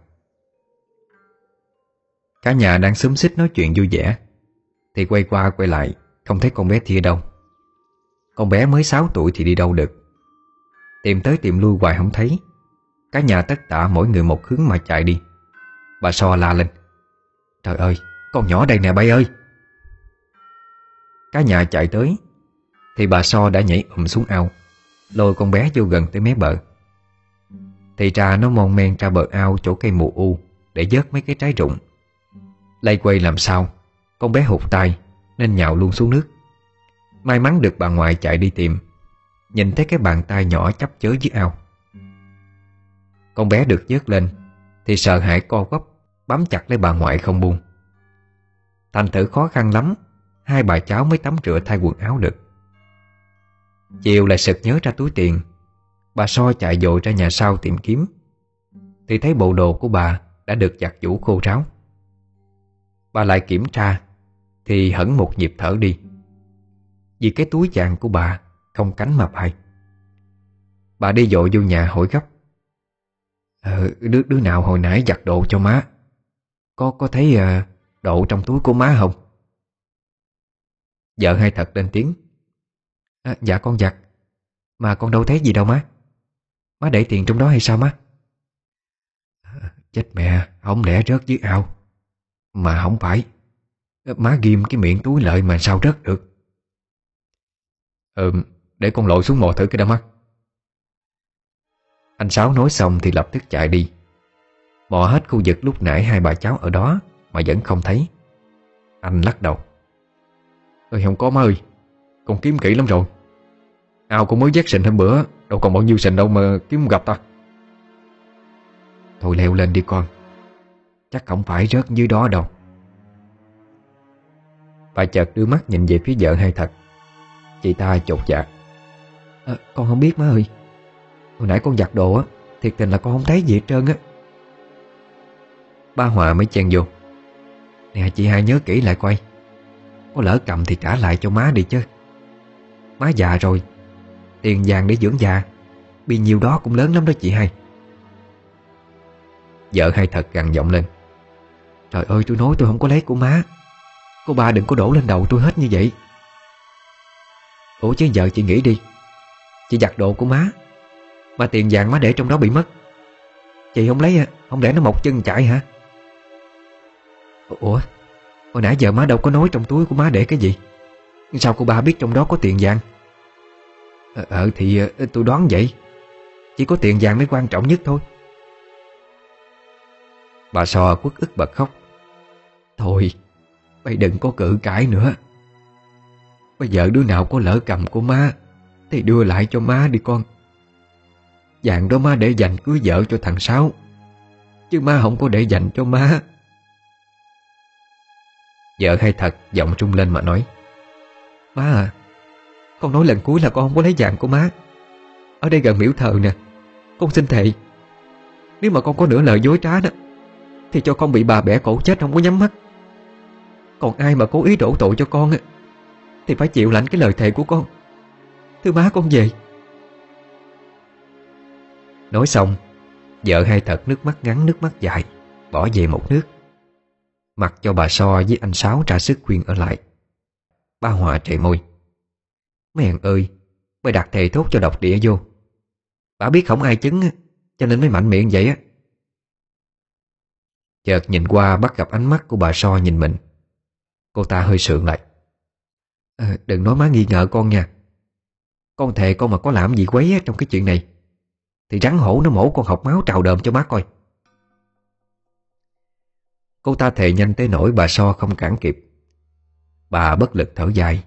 Cả nhà đang xúm xích nói chuyện vui vẻ, Thì quay qua quay lại, Không thấy con bé Thia đâu. Con bé mới 6 tuổi thì đi đâu được? Tìm tới tìm lui hoài không thấy. Cả nhà tất tạ mỗi người một hướng mà chạy đi. Bà So la lên. Trời ơi, con nhỏ đây nè, bay ơi. Cả nhà chạy tới. Thì bà So đã nhảy ụm xuống ao, Lôi con bé vô gần tới mé bờ. Thì ra nó mon men ra bờ ao chỗ cây mù u Để vớt mấy cái trái rụng. Lây quay làm sao, Con bé hụt tay Nên nhào luôn xuống nước. May mắn được bà ngoại chạy đi tìm, Nhìn thấy cái bàn tay nhỏ chấp chới dưới ao. Con bé được vớt lên, Thì sợ hãi co quắp, Bám chặt lấy bà ngoại không buông. Thành thử khó khăn lắm Hai bà cháu mới tắm rửa thay quần áo được. Chiều lại sực nhớ ra túi tiền. Bà so chạy dội ra nhà sau tìm kiếm. Thì thấy bộ đồ của bà Đã được giặt vũ khô ráo. Bà lại kiểm tra Thì hẳn một nhịp thở đi. Vì cái túi vàng của bà Không cánh mà bay. Bà đi dội vô nhà hỏi gấp. Ờ, đứa, đứa nào hồi nãy giặt đồ cho má? Có có thấy ờ, uh, đồ trong túi của má không? Vợ hai thật lên tiếng. À, Dạ con giặt. Mà con đâu thấy gì đâu má. Má để tiền trong đó hay sao má? À, Chết mẹ Không lẽ rớt dưới ao? Mà không phải. Má ghim cái miệng túi lợi mà sao rớt được? Ừ Để con lội xuống mò thử cái đó mắt Anh Sáu nói xong thì lập tức chạy đi. Mò hết khu vực lúc nãy hai bà cháu ở đó Mà vẫn không thấy. Anh lắc đầu. Ơi không có má ơi. Con kiếm kỹ lắm rồi. Ao cũng mới vét sình hôm bữa. Đâu còn bao nhiêu sình đâu mà kiếm gặp ta. Thôi leo lên đi con. Chắc không phải rớt dưới đó đâu. Bà chợt đưa mắt nhìn về phía vợ hai thật. Chị ta chột dạ. À, Con không biết má ơi. Hồi nãy con giặt đồ á Thiệt tình là con không thấy gì hết trơn á. Ba Hòa mới chen vô. Nè chị hai nhớ kỹ lại coi có lỡ cầm thì trả lại cho má đi chứ. Má già rồi, Tiền vàng để dưỡng già Bị nhiều đó cũng lớn lắm đó chị hai. Vợ hai thật gằn giọng lên. Trời ơi, tôi nói tôi không có lấy của má. Cô ba đừng có đổ lên đầu tôi hết như vậy. Ủa chứ vợ chị nghĩ đi. Chị giặt đồ của má. Mà tiền vàng má để trong đó bị mất. Chị không lấy à, Không để nó một chân chạy hả? Ủa? Hồi nãy giờ má đâu có nói trong túi của má để cái gì. Sao cô ba biết trong đó có tiền vàng? Ờ, ờ thì ờ, tôi đoán vậy. Chỉ có tiền vàng mới quan trọng nhất thôi. Bà sò quất ức bật khóc. Thôi Mày đừng có cự cãi nữa. Bây giờ đứa nào có lỡ cầm của má Thì đưa lại cho má đi con. Dạng đó má để dành cưới vợ cho thằng Sáu Chứ má không có để dành cho má. Vợ hay thật, giọng trung lên mà nói. Má à Con nói lần cuối là con không có lấy vàng của má. Ở đây gần miễu thờ nè, Con xin thệ Nếu mà con có nửa lời dối trá đó, Thì cho con bị bà bẻ cổ chết không có nhắm mắt. Còn ai mà cố ý đổ tội cho con á, Thì phải chịu lãnh cái lời thề của con. Thưa má, con về. Nói xong, Vợ hai thật nước mắt ngắn, nước mắt dài, Bỏ về một nước. Mặc cho bà So với anh Sáu trả sức khuyên ở lại. Ba Hòa trề môi. Mấy hàng ơi Mày đặt thề thốt cho độc địa vô. Bà biết không ai chứng Cho nên mới mạnh miệng vậy á. Chợt nhìn qua bắt gặp ánh mắt của bà So nhìn mình. Cô ta hơi sượng lại. À, Đừng nói má nghi ngờ con nha. Con thề con mà có làm gì quấy trong cái chuyện này. Thì rắn hổ nó mổ con học máu trào đờm cho má coi. Cô ta thề nhanh tới nỗi bà So không cản kịp. Bà bất lực thở dài,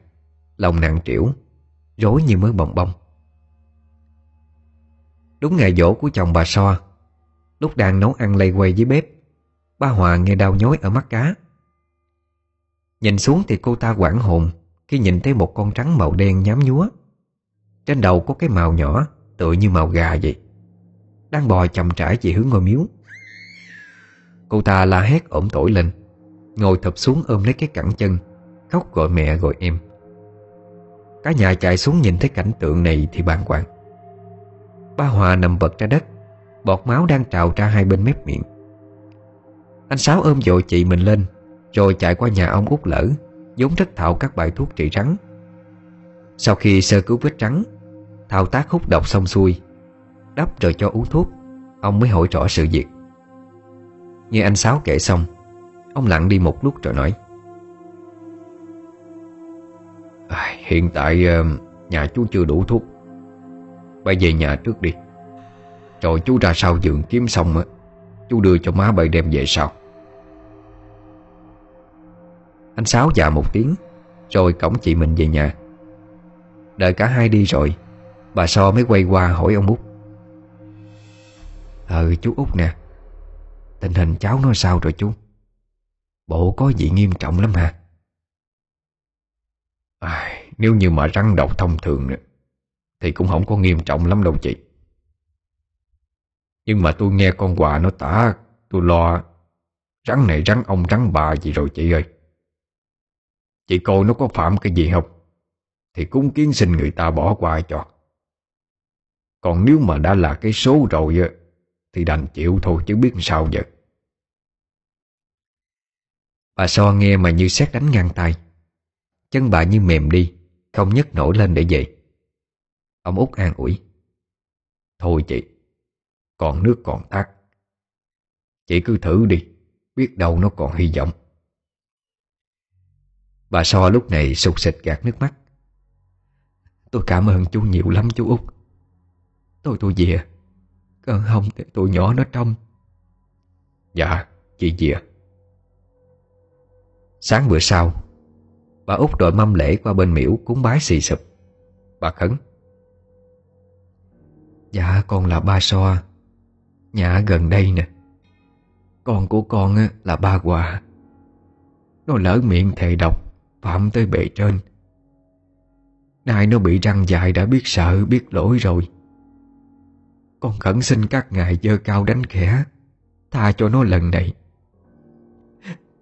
Lòng nặng trĩu, Rối như mới bồng bông. Đúng ngày dỗ của chồng bà So, Lúc đang nấu ăn lây quay dưới bếp Ba Hòa nghe đau nhói ở mắt cá. Nhìn xuống thì cô ta quảng hồn Khi nhìn thấy một con trắng màu đen nhám nhúa. Trên đầu có cái màu nhỏ, Tựa như màu gà vậy, Đang bò chậm trải về hướng ngôi miếu. Cô ta la hét ổm tổi lên. Ngồi thập xuống ôm lấy cái cẳng chân, Khóc gọi mẹ gọi em. Cả nhà chạy xuống nhìn thấy cảnh tượng này Thì bàng hoàng. Ba Hòa nằm vật ra đất, Bọt máu đang trào ra hai bên mép miệng. Anh Sáu ôm dội chị mình lên, Rồi chạy qua nhà ông út lỡ, vốn rất thạo các bài thuốc trị rắn. Sau khi sơ cứu vết trắng Thao tác hút độc xong xuôi, Đắp rồi cho uống thuốc, Ông mới hỏi rõ sự việc. Nghe anh Sáu kể xong Ông lặng đi một lúc rồi nói. À, Hiện tại ờ, nhà chú chưa đủ thuốc. Bây về nhà trước đi. Rồi chú ra sau giường kiếm xong á Chú đưa cho má bày đem về sau. Anh Sáu dạ một tiếng Rồi cổng chị mình về nhà. Đợi cả hai đi rồi Bà So mới quay qua hỏi ông Út. Ừ chú Út nè Tình hình cháu nó sao rồi chú? Bộ có gì nghiêm trọng lắm hả? À, Nếu như mà răng độc thông thường Thì cũng không có nghiêm trọng lắm đâu chị. Nhưng mà tôi nghe con quà nó tả Tôi lo Rắn này rắn ông rắn bà gì rồi chị ơi. Chị coi nó có phạm cái gì không? Thì cúng kiến xin người ta bỏ qua cho. Còn nếu mà đã là cái số rồi Thì đành chịu thôi chứ biết sao giờ. Bà So nghe mà như xét đánh ngang tay Chân bà như mềm đi, Không nhấc nổi lên để dậy. Ông út an ủi. Thôi chị, Còn nước còn tắt Chị cứ thử đi, Biết đâu nó còn hy vọng. Bà So lúc này sụt sịt gạt nước mắt. Tôi cảm ơn chú nhiều lắm chú út. Tôi tôi về Còn không để tụi nhỏ nó trong Dạ chị về Sáng bữa sau, Bà út đội mâm lễ qua bên miễu cúng bái xì sụp. Bà khấn Dạ con là ba so, Nhà gần đây nè. Con của con là ba quà Nó lỡ miệng thề độc, Phạm tới bề trên. Nay nó bị răng dài đã biết sợ, biết lỗi rồi. Con khẩn xin các ngài dơ cao đánh khẽ, Tha cho nó lần này.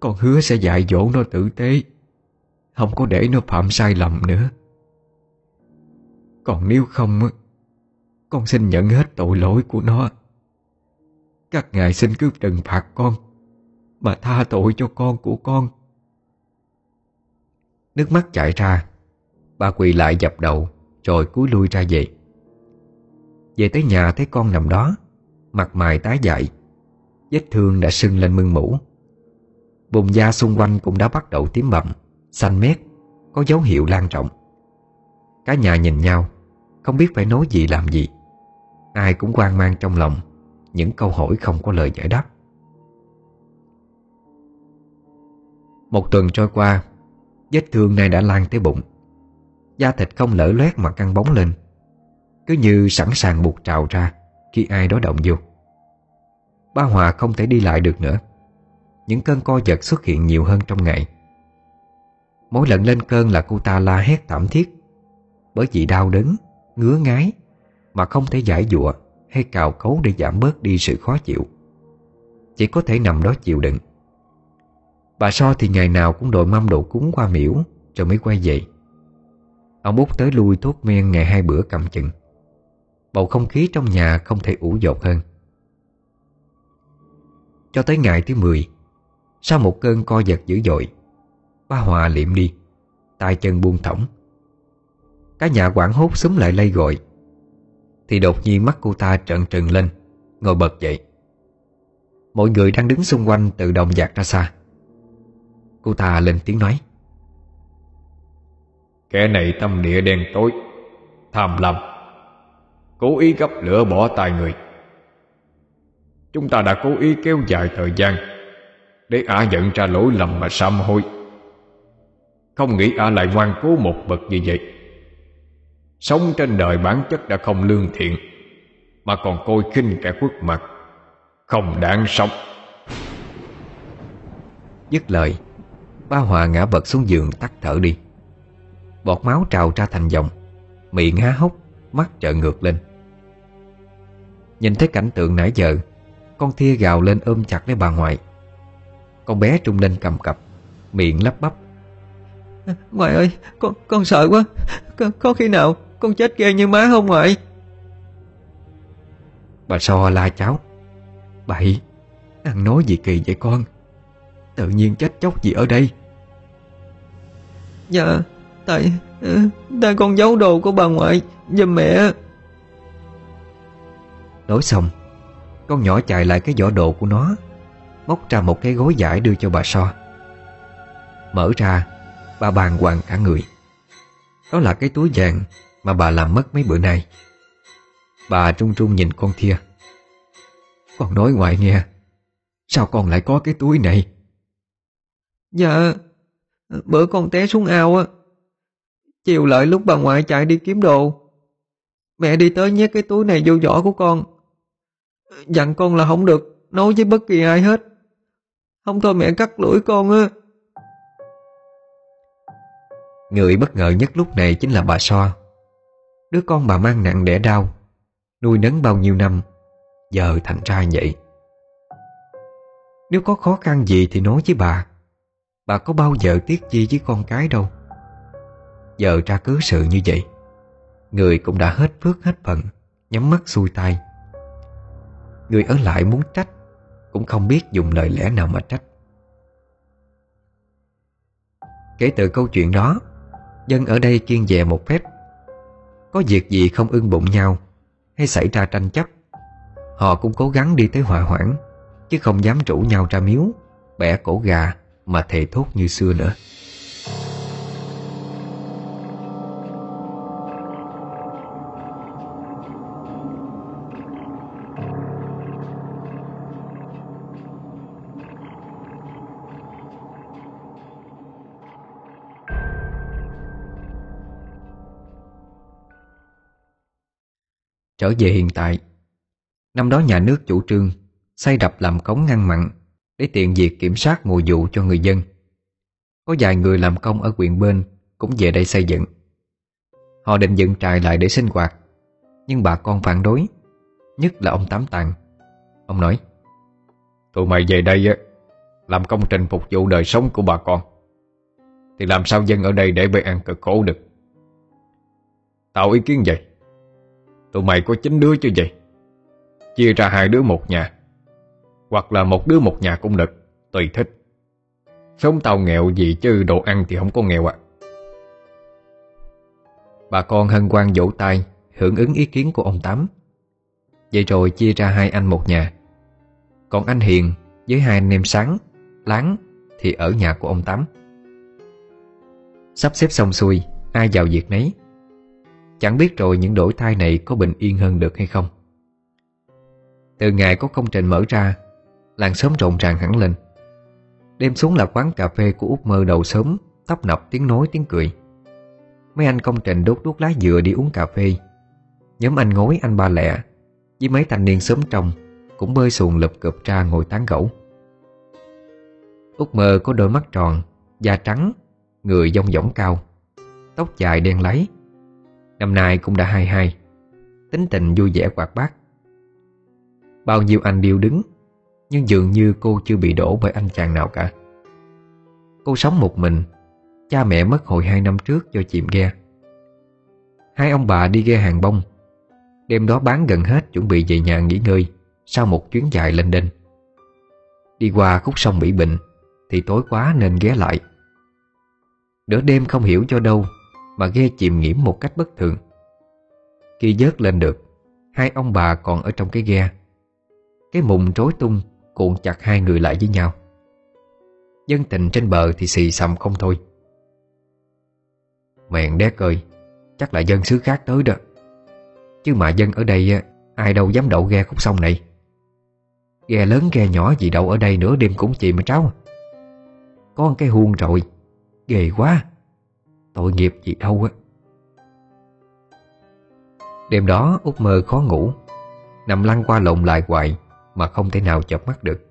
Con hứa sẽ dạy dỗ nó tử tế. Không có để nó phạm sai lầm nữa. Còn nếu không Con xin nhận hết tội lỗi của nó. Các ngài xin cứ trừng phạt con, Mà tha tội cho con của con. Nước mắt chảy ra, Bà quỳ lại dập đầu, Rồi cúi lui ra về. Về tới nhà thấy con nằm đó, Mặt mày tái dại, Vết thương đã sưng lên mưng mũ Vùng da xung quanh cũng đã bắt đầu tím bầm Xanh mét, Có dấu hiệu lan trọng Cả nhà nhìn nhau, Không biết phải nói gì làm gì. Ai cũng quan mang trong lòng, Những câu hỏi không có lời giải đáp. Một tuần trôi qua, Vết thương này đã lan tới bụng. Da thịt không lở loét mà căng bóng lên. Cứ như sẵn sàng buộc trào ra Khi ai đó động vô. Ba Hòa không thể đi lại được nữa. Những cơn co giật xuất hiện nhiều hơn trong ngày. Mỗi lần lên cơn là cô ta la hét thảm thiết. Bởi vì đau đớn, ngứa ngái Mà không thể giải dụa hay cào cấu để giảm bớt đi sự khó chịu. Chỉ có thể nằm đó chịu đựng. Bà So thì ngày nào cũng đội mâm đồ cúng qua miễu Rồi mới quay về. Ông út tới lui thuốc men ngày hai bữa cầm chừng. Bầu không khí trong nhà không thể ủ dột hơn. Cho tới ngày thứ 10 sau một cơn co giật dữ dội, Ba Hòa liệm đi, tay chân buông thõng. Cả nhà quảng hốt súng lại lây gọi. Thì đột nhiên mắt cô ta trợn trừng lên, Ngồi bật dậy. Mọi người đang đứng xung quanh tự động dạt ra xa. Cô ta lên tiếng nói. Kẻ này tâm địa đen tối, Tham lam, Cố ý gấp lửa bỏ tay người. Chúng ta đã cố ý kéo dài thời gian để ả nhận ra lỗi lầm mà sám hối. Không nghĩ ả lại ngoan cố một bậc như vậy. Sống trên đời bản chất đã không lương thiện, Mà còn coi khinh kẻ khuất mặt, Không đáng sống. Dứt lời, Ba Hòa ngã vật xuống giường tắt thở đi. Bọt máu trào ra thành dòng, Miệng há hốc, Mắt trợn ngược lên. Nhìn thấy cảnh tượng nãy giờ, Con thia gào lên ôm chặt lấy bà ngoại. Con bé trung lên cầm cập Miệng lắp bắp. Ngoại ơi con con sợ quá. Có, có khi nào con chết ghê như má không ngoại Bà so la cháu. Bậy Ăn nói gì kỳ vậy con? Tự nhiên chết chóc gì ở đây? Dạ Tại ừ, Tại con giấu đồ của bà ngoại Giùm mẹ. Nói xong Con nhỏ chạy lại cái giỏ đồ của nó Móc ra một cái gối giải đưa cho bà So. Mở ra, Bà bàng hoàng cả người. Đó là cái túi vàng Mà bà làm mất mấy bữa nay. Bà trung trung nhìn con thia. Con nói ngoại nghe, Sao con lại có cái túi này? Dạ Bữa con té xuống ao á. Chiều lợi lúc bà ngoại chạy đi kiếm đồ. Mẹ đi tới nhét cái túi này vô giỏ của con. Dặn con là không được Nói với bất kỳ ai hết. Không thôi mẹ, cắt lưỡi con á. Người bất ngờ nhất lúc này chính là bà So. Đứa con bà mang nặng đẻ đau, Nuôi nấng bao nhiêu năm, Giờ thành ra vậy. Nếu có khó khăn gì thì nói với bà. Bà có bao giờ tiếc chi với con cái đâu. Giờ ra cứ sự như vậy, Người cũng đã hết phước hết phận, Nhắm mắt xuôi tay. Người ở lại muốn trách cũng không biết dùng lời lẽ nào mà trách. Kể từ câu chuyện đó, Dân ở đây kiên dè một phép. Có việc gì không ưng bụng nhau, Hay xảy ra tranh chấp, Họ cũng cố gắng đi tới hòa hoãn, Chứ không dám rủ nhau ra miếu, Bẻ cổ gà Mà thề thốt như xưa nữa. Trở về hiện tại. Năm đó nhà nước chủ trương Xây đập làm cống ngăn mặn Để tiện việc kiểm soát mùa vụ cho người dân. Có vài người làm công ở huyện bên Cũng về đây xây dựng. Họ định dựng trại lại để sinh hoạt, Nhưng bà con phản đối, Nhất là ông Tám Tàng. Ông nói, Tụi mày về đây á, Làm công trình phục vụ đời sống của bà con. Thì làm sao dân ở đây để bê ăn cực khổ được? Tạo ý kiến vậy. Tụi mày có chín đứa chứ vậy? Chia ra hai đứa một nhà. Hoặc là một đứa một nhà cũng được Tùy thích. Sống tao nghèo gì chứ đồ ăn thì không có nghèo ạ Bà con hân hoan vỗ tay Hưởng ứng ý kiến của ông Tám. Vậy rồi chia ra hai anh một nhà. Còn anh Hiền với hai anh em Sáng, Láng Thì ở nhà của ông Tám. Sắp xếp xong xuôi Ai vào việc nấy? Chẳng biết rồi những đổi thay này có bình yên hơn được hay không. Từ ngày có công trình mở ra, Làng sớm rộn ràng hẳn lên. Đêm xuống là quán cà phê của út mơ đầu sớm, Tấp nập tiếng nói, tiếng cười. Mấy anh công trình đốt đốt lá dừa đi uống cà phê. Nhóm anh ngối anh ba lẹ Với mấy thanh niên sớm trong Cũng bơi xuồng lụp cụp ra ngồi tán gẫu. Út mơ có đôi mắt tròn, Da trắng, Người dông dỏng cao, Tóc dài đen láy Năm nay cũng đã hai hai. Tính tình vui vẻ quạt bát. Bao nhiêu anh điêu đứng, Nhưng dường như cô chưa bị đổ bởi anh chàng nào cả. Cô sống một mình, Cha mẹ mất hồi hai năm trước do chìm ghe. Hai ông bà đi ghe hàng bông, Đêm đó bán gần hết chuẩn bị về nhà nghỉ ngơi Sau một chuyến dài lên đên Đi qua khúc sông Mỹ Bình Thì tối quá nên ghé lại. Nửa đêm không hiểu cho đâu mà ghe chìm nghiễm một cách bất thường. Khi dớt lên được, Hai ông bà còn ở trong cái ghe. Cái mùng rối tung, Cuộn chặt hai người lại với nhau. Dân tình trên bờ thì xì xầm không thôi. Mẹn đét ơi, Chắc là dân xứ khác tới đó. Chứ mà dân ở đây Ai đâu dám đậu ghe khúc sông này. Ghe lớn ghe nhỏ gì đậu ở đây nửa đêm cũng chìm mà tráo. Có một cái huông rồi Ghê quá. Tội nghiệp gì đâu á. Đêm đó út mơ khó ngủ, Nằm lăn qua lộn lại hoài Mà không thể nào chợp mắt được.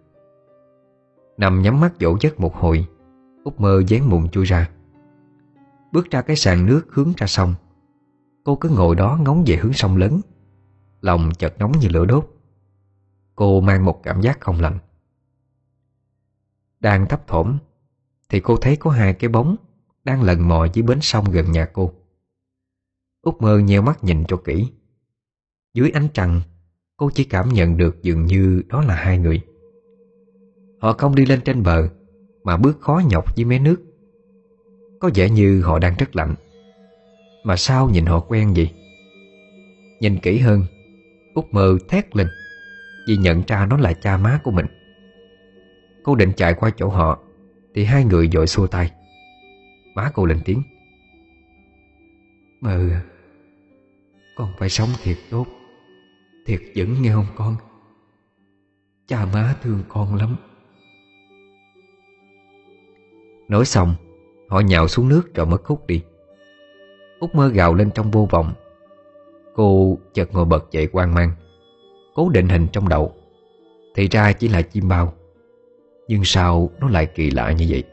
Nằm nhắm mắt dỗ giấc một hồi út mơ dán mụn chui ra. Bước ra cái sàn nước hướng ra sông. Cô cứ ngồi đó ngóng về hướng sông lớn, Lòng chợt nóng như lửa đốt. Cô mang một cảm giác không lạnh. Đang thấp thỏm, Thì cô thấy có hai cái bóng đang lần mò dưới bến sông gần nhà cô. Út mơ nheo mắt nhìn cho kỹ. Dưới ánh trăng, Cô chỉ cảm nhận được dường như đó là hai người. Họ không đi lên trên bờ, Mà bước khó nhọc dưới mé nước. Có vẻ như họ đang rất lạnh. Mà sao nhìn họ quen vậy? Nhìn kỹ hơn Út mơ thét lên, Vì nhận ra nó là cha má của mình. Cô định chạy qua chỗ họ, Thì hai người dội xua tay. Má cô lên tiếng. Mơ Con phải sống thiệt tốt. Thiệt vững nghe không con? Cha má thương con lắm. Nói xong, Họ nhào xuống nước rồi mất hút đi. Út mơ gào lên trong vô vọng. Cô chợt ngồi bật dậy quan mang, Cố định hình trong đầu. Thì ra chỉ là chim bao, Nhưng sao nó lại kỳ lạ như vậy?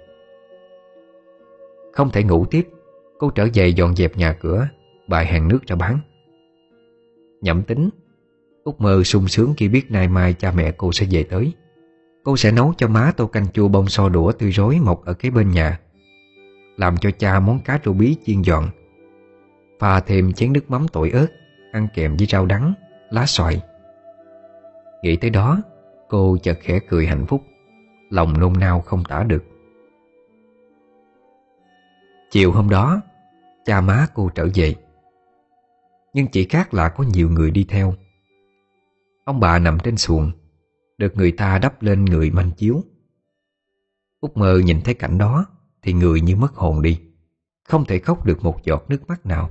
Không thể ngủ tiếp. Cô trở về dọn dẹp nhà cửa Bài hàng nước ra bán. Nhậm tính Út mơ sung sướng khi biết nay mai cha mẹ cô sẽ về tới. Cô sẽ nấu cho má tô canh chua bông so đũa tươi rối mọc ở kế bên nhà Làm cho cha món cá rô bí chiên giòn. Pha thêm chén nước mắm tỏi ớt Ăn kèm với rau đắng, lá xoài. Nghĩ tới đó Cô chợt khẽ cười hạnh phúc. Lòng nôn nao không tả được. Chiều hôm đó, Cha má cô trở về. Nhưng chỉ khác là có nhiều người đi theo. Ông bà nằm trên xuồng, Được người ta đắp lên người manh chiếu. Út mơ nhìn thấy cảnh đó Thì người như mất hồn đi, Không thể khóc được một giọt nước mắt nào.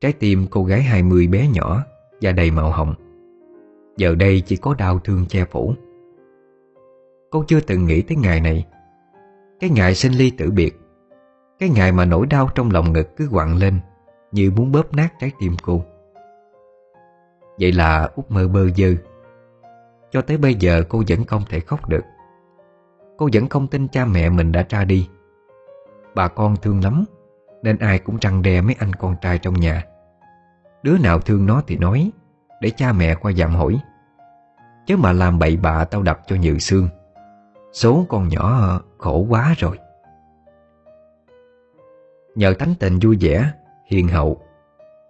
Trái tim cô gái 20 bé nhỏ và đầy màu hồng. Giờ đây chỉ có đau thương che phủ. Cô chưa từng nghĩ tới ngày này. Cái ngày sinh ly tử biệt cái ngày mà nỗi đau trong lòng ngực cứ quặn lên, Như muốn bóp nát trái tim cô. Vậy là út mơ bơ dơ Cho tới bây giờ cô vẫn không thể khóc được. Cô vẫn không tin cha mẹ mình đã ra đi. Bà con thương lắm, Nên ai cũng răng đe mấy anh con trai trong nhà. Đứa nào thương nó thì nói, Để cha mẹ qua dạm hỏi. Chứ mà làm bậy bạ tao đập cho nhự xương Số con nhỏ khổ quá rồi. Nhờ tánh tình vui vẻ, hiền hậu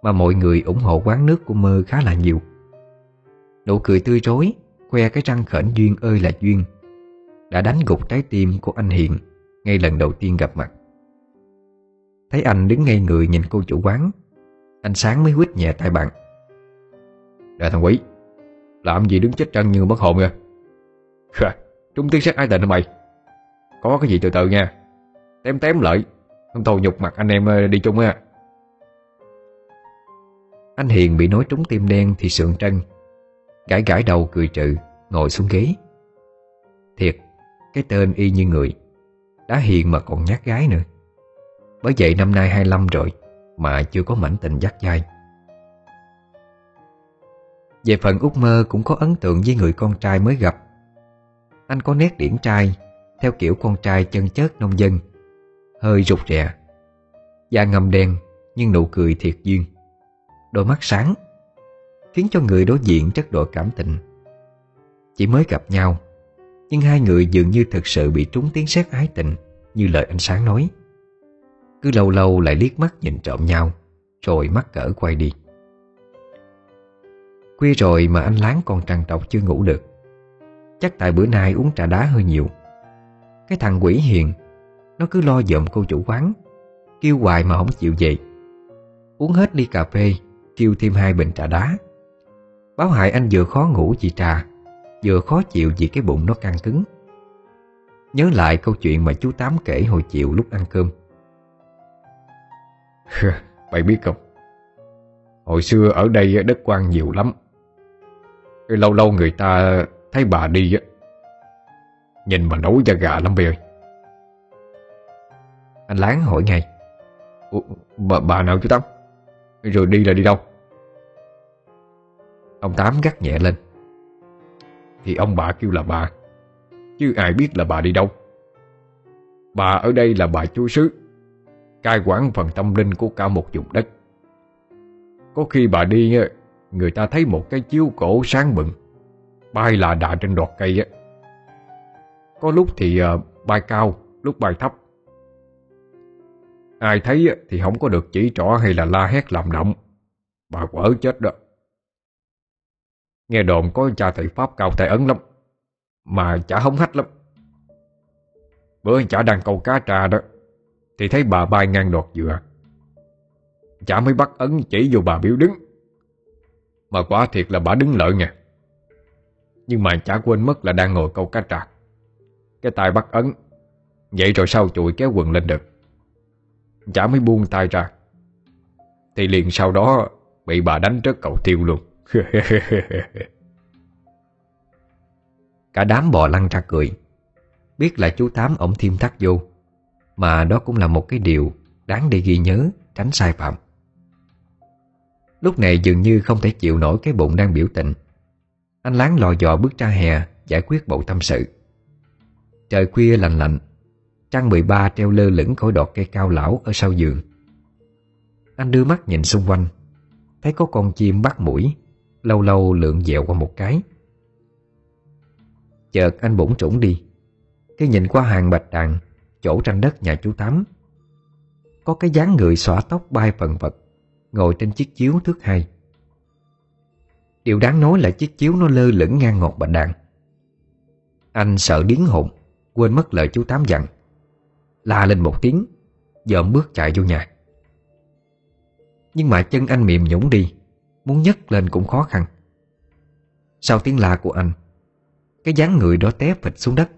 Mà mọi người ủng hộ quán nước của mơ khá là nhiều. Nụ cười tươi rối Khoe cái răng khẩn duyên ơi là duyên Đã đánh gục trái tim của anh Hiền Ngay lần đầu tiên gặp mặt. Thấy anh đứng ngay người nhìn cô chủ quán Anh Sáng mới quýt nhẹ tay bạn. Đại thằng quý Làm gì đứng chết trăng như mất hồn kìa Trúng tiếng sát ai tình hả mày? Có cái gì từ từ nha Tém tém lợi không thôi nhục mặt anh em ờ, đi chung á. Anh Hiền bị nói trúng tim đen thì sượng trân Gãi gãi đầu cười trừ, Ngồi xuống ghế. Thiệt, Cái tên y như người Đã hiền mà còn nhát gái nữa. Bởi vậy năm nay 25 rồi Mà chưa có mảnh tình dắt dai. Về phần út mơ cũng có ấn tượng với người con trai mới gặp. Anh có nét điển trai, Theo kiểu con trai chân chớt nông dân. Hơi rụt rè. Da ngầm đen, Nhưng nụ cười thiệt duyên. Đôi mắt sáng, Khiến cho người đối diện rất độ cảm tình. Chỉ mới gặp nhau, Nhưng hai người dường như thực sự bị trúng tiếng sét ái tình, Như lời anh Sáng nói. Cứ lâu lâu lại liếc mắt nhìn trộm nhau, Rồi mắt cỡ quay đi. Khuya rồi mà anh Láng còn trằn trọc chưa ngủ được. Chắc tại bữa nay uống trà đá hơi nhiều. Cái thằng quỷ hiền nó cứ lo dọn cô chủ quán, Kêu hoài mà không chịu về. Uống hết ly cà phê, Kêu thêm hai bình trà đá. Báo hại anh vừa khó ngủ vì trà, Vừa khó chịu vì cái bụng nó căng cứng. Nhớ lại câu chuyện mà chú Tám kể hồi chiều lúc ăn cơm. <laughs> Mày biết không? Hồi xưa ở đây đất quan nhiều lắm. Lâu lâu người ta thấy bà đi Nhìn mà nấu da gà lắm bê ơi. Anh Láng hỏi ngay. Ủa, bà, bà nào chú Tám Rồi đi là đi đâu? Ông Tám gắt nhẹ lên. Thì ông bà kêu là bà Chứ ai biết là bà đi đâu. Bà ở đây là bà chú sứ Cai quản phần tâm linh của cả một vùng đất. Có khi bà đi Người ta thấy một cái chiếu cổ sáng bừng Bay là đà trên đọt cây á. Có lúc thì ờ, bay cao Lúc bay thấp. Ai thấy thì không có được chỉ trỏ hay là la hét làm động Bà quở chết đó. Nghe đồn có cha thầy Pháp cao tay ấn lắm, Mà chả hống hách lắm. Bữa chả đang câu cá trà đó, Thì thấy bà bay ngang đọt dừa. Chả mới bắt ấn chỉ vô bà biểu đứng. Mà quả thiệt là bà đứng lợi nha Nhưng mà chả quên mất là đang ngồi câu cá trà Cái tay bắt ấn, Vậy rồi sau chùi kéo quần lên được Chả mới buông tay ra. Thì liền sau đó Bị bà đánh rất cầu tiêu luôn. <laughs> Cả đám bò lăn ra cười. Biết là chú Tám ổng thêm thắt vô, Mà đó cũng là một cái điều Đáng để ghi nhớ, Tránh sai phạm. Lúc này dường như không thể chịu nổi Cái bụng đang biểu tình. Anh láng lò dò bước ra hè Giải quyết bộ tâm sự. Trời khuya lạnh lạnh Trăng 13 treo lơ lửng khỏi đọt cây cao lão Ở sau giường. Anh đưa mắt nhìn xung quanh, Thấy có con chim bắt mũi, Lâu lâu lượn dẹo qua một cái. Chợt anh bỗng trũng đi, Khi nhìn qua hàng bạch đàn, Chỗ tranh đất nhà chú Tám. Có cái dáng người xõa tóc bay phần vật, Ngồi trên chiếc chiếu thước hai. Điều đáng nói là chiếc chiếu nó lơ lửng ngang ngọt bạch đàn. Anh sợ điến hồn, Quên mất lời chú Tám dặn. La lên một tiếng Dợm bước chạy vô nhà. Nhưng mà chân anh mềm nhũng đi, Muốn nhấc lên cũng khó khăn. Sau tiếng la của anh, Cái dáng người đó té phịch xuống đất.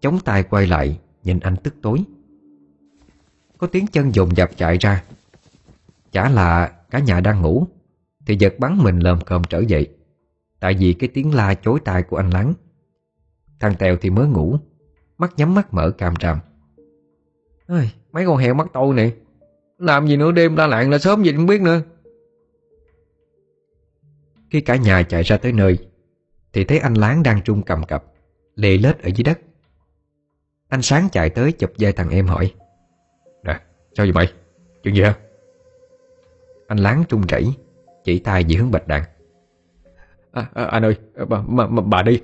Chống tay quay lại, Nhìn anh tức tối. Có tiếng chân dồn dập chạy ra. Chả là cả nhà đang ngủ, Thì giật bắn mình lờm cơm trở dậy. Tại vì cái tiếng la chối tai của anh lắng. Thằng Tèo thì mới ngủ, Mắt nhắm mắt mở cam ràm Ôi, Mấy con heo mắt tôi này. Làm gì nữa đêm la lạng là sớm gì không biết nữa. Khi cả nhà chạy ra tới nơi Thì thấy anh Láng đang trung cầm cập Lê lết ở dưới đất. Anh Sáng chạy tới chụp vai thằng em hỏi Nè, sao vậy mày? Chuyện gì hả? Anh Láng trung chảy Chỉ tay về hướng bạch đàn à, à, Anh ơi, bà, mà, mà, bà đi.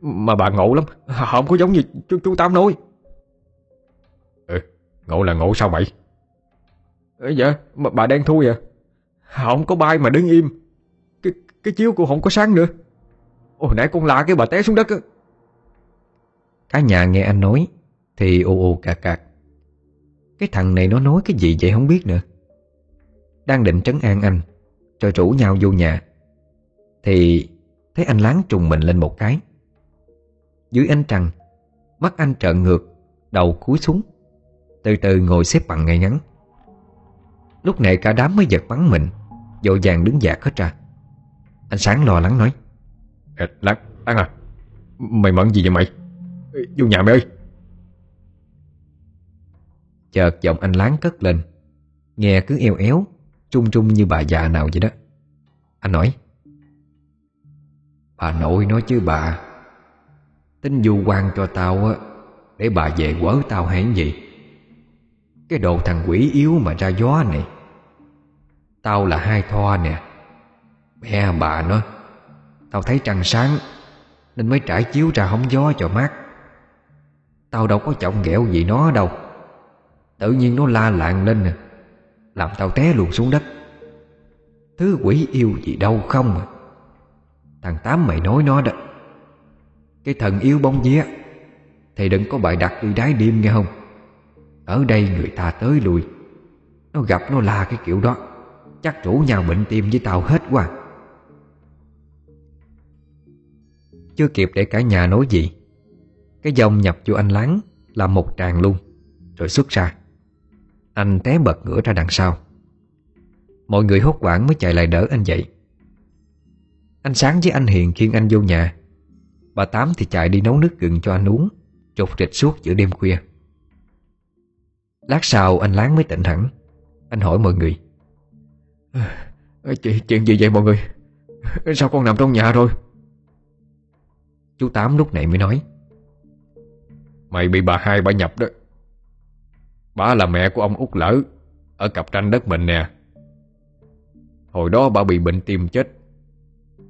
Mà bà ngộ lắm Không có giống như chú, chú Tám nói. Ừ, ngộ là ngộ sao mày? Ừ, dạ, mà bà đen thui à? Không có bay mà đứng im. Cái, cái chiếu của không có sáng nữa. Ồ nãy con la cái bà té xuống đất á. Cả nhà nghe anh nói Thì ồ ồ cạc cạc Cái thằng này nó nói cái gì vậy không biết nữa. Đang định trấn an anh Rồi rủ nhau vô nhà Thì thấy anh láng trùng mình lên một cái. Dưới ánh trăng Mắt anh trợn ngược Đầu cúi xuống Từ từ ngồi xếp bằng ngay ngắn. Lúc này cả đám mới giật bắn mình Dội vàng đứng dạt hết ra. Anh Sáng lo lắng nói Láng, Láng à Mày mẫn gì vậy mày? Vô nhà mày ơi. Chợt giọng anh láng cất lên Nghe cứ eo éo Trung trung như bà già nào vậy đó. Anh nói Bà nội nói chứ bà Tính du quan cho tao á Để bà về quớ tao hay gì cái đồ thằng quỷ yếu mà ra gió này. Tao là hai thoa nè. Mẹ bà nó. Tao thấy trăng sáng, Nên mới trải chiếu ra hóng gió cho mát. Tao đâu có trọng ghẹo gì nó đâu. Tự nhiên nó la lạng lên nè. Làm tao té luôn xuống đất. Thứ quỷ yêu gì đâu không à. Thằng Tám mày nói nó đó. Cái thần yêu bóng vía Thì đừng có bài đặt đi đái đêm nghe không? Ở đây người ta tới lui. Nó gặp nó la cái kiểu đó. Chắc rủ nhau bệnh tim với tao hết quá. Chưa kịp để cả nhà nói gì, Cái dòng nhập vô anh láng là một tràng luôn, Rồi xuất ra. Anh té bật ngửa ra đằng sau. Mọi người hốt quảng mới chạy lại đỡ anh dậy. Anh Sáng với anh Hiền khiêng anh vô nhà. Bà Tám thì chạy đi nấu nước gừng cho anh uống Trục trịch suốt giữa đêm khuya. Lát sau anh Láng mới tỉnh hẳn. Anh hỏi mọi người. Chuyện, chuyện gì vậy mọi người? Sao con nằm trong nhà rồi? Chú Tám lúc này mới nói. Mày bị bà hai bà nhập đó. Bà là mẹ của ông út lỡ Ở cặp tranh đất mình nè. Hồi đó bà bị bệnh tim chết.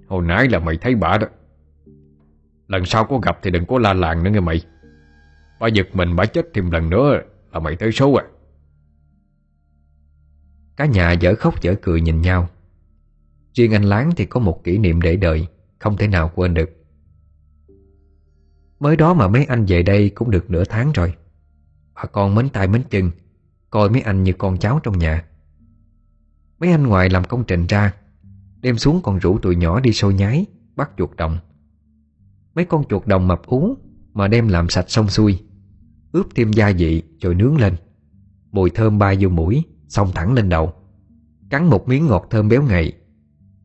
Hồi nãy là mày thấy bà đó. Lần sau có gặp thì đừng có la làng nữa nghe mày. Bà giật mình bà chết thêm lần nữa là mày tới số à. Cả nhà dở khóc dở cười nhìn nhau. Riêng anh Láng thì có một kỷ niệm để đời Không thể nào quên được. Mới đó mà mấy anh về đây cũng được nửa tháng rồi. Bà con mến tay mến chân, Coi mấy anh như con cháu trong nhà. Mấy anh ngoài làm công trình ra Đêm xuống còn rủ tụi nhỏ đi sôi nhái, Bắt chuột đồng. Mấy con chuột đồng mập ú Mà đem làm sạch xong xuôi. Ướp thêm gia vị rồi nướng lên. Mùi thơm bay vô mũi Xong thẳng lên đầu. Cắn một miếng ngọt thơm béo ngậy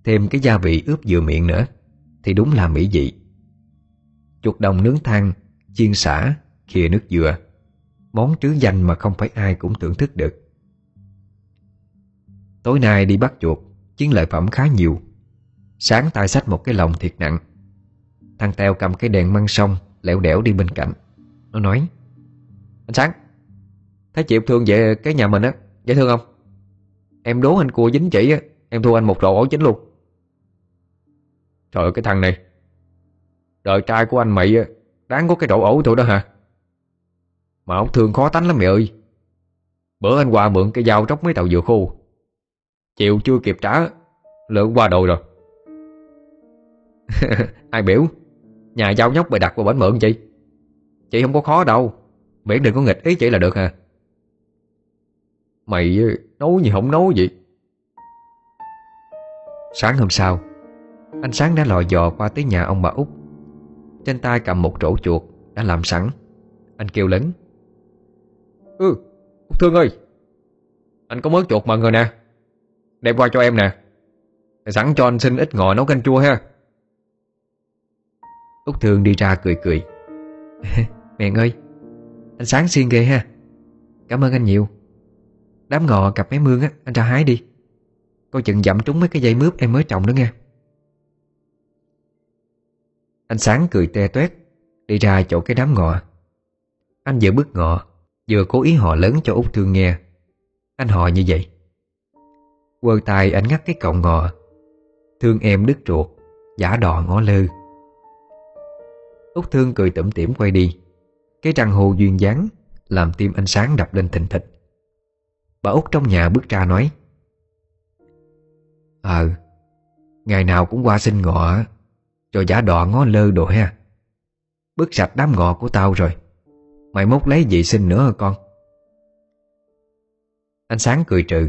Thêm cái gia vị ướp vừa miệng nữa Thì đúng là mỹ vị. Chuột đồng nướng than Chiên xả, khìa nước dừa. Món trứ danh mà không phải ai cũng thưởng thức được. Tối nay đi bắt chuột Chiến lợi phẩm khá nhiều. Sáng tay sách một cái lồng thiệt nặng. Thằng Teo cầm cái đèn măng sông Lẻo đẻo đi bên cạnh. Nó nói anh Sáng. Thấy chị thương về cái nhà mình á, Dễ thương không? Em đố anh cua dính chỉ á, Em thua anh một rổ ổ chính luôn. Trời ơi, cái thằng này. Đời trai của anh mày Đáng có cái rổ ổ thôi đó hả? Mà ông thương khó tánh lắm mẹ ơi. Bữa anh qua mượn cái dao tróc mấy tàu dừa khô. Chịu chưa kịp trả Lượng qua đồ rồi. <laughs> Ai biểu? Nhà giao nhóc bày đặt vào bánh mượn chị. Chị không có khó đâu. Miễn đừng có nghịch ý chị là được à Mày ờ, nấu gì không nấu gì Sáng hôm sau Anh Sáng đã lò dò qua tới nhà ông bà út. Trên tay cầm một rổ chuột Đã làm sẵn. Anh kêu lớn. Ừ Út Thương ơi! Anh có mớ chuột mà rồi nè. Đem qua cho em nè. Sẵn cho anh xin ít ngò nấu canh chua ha. Út Thương đi ra cười cười. <laughs> Mẹ ơi! Anh sáng xiên ghê ha. Cảm ơn anh nhiều. Đám ngò cặp mấy mương á, Anh ra hái đi. Coi chừng dặm trúng mấy cái dây mướp em mới trồng đó nghe. Anh sáng cười te toét, Đi ra chỗ cái đám ngọ Anh vừa bước ngọ Vừa cố ý họ lớn cho Út Thương nghe. Anh họ như vậy. Quơ tay anh ngắt cái cọng ngọ Thương em đứt ruột, Giả đò ngó lơ. Út Thương cười tủm tỉm quay đi. Cái răng hồ duyên dáng Làm tim anh sáng đập lên thình thịch. Bà Út trong nhà bước ra nói Ờ Ngày nào cũng qua xin ngọ Rồi giả đọ ngó lơ đồ ha. Bước sạch đám ngọ của tao rồi Mày mốt lấy gì xin nữa hả con? Anh Sáng cười trừ,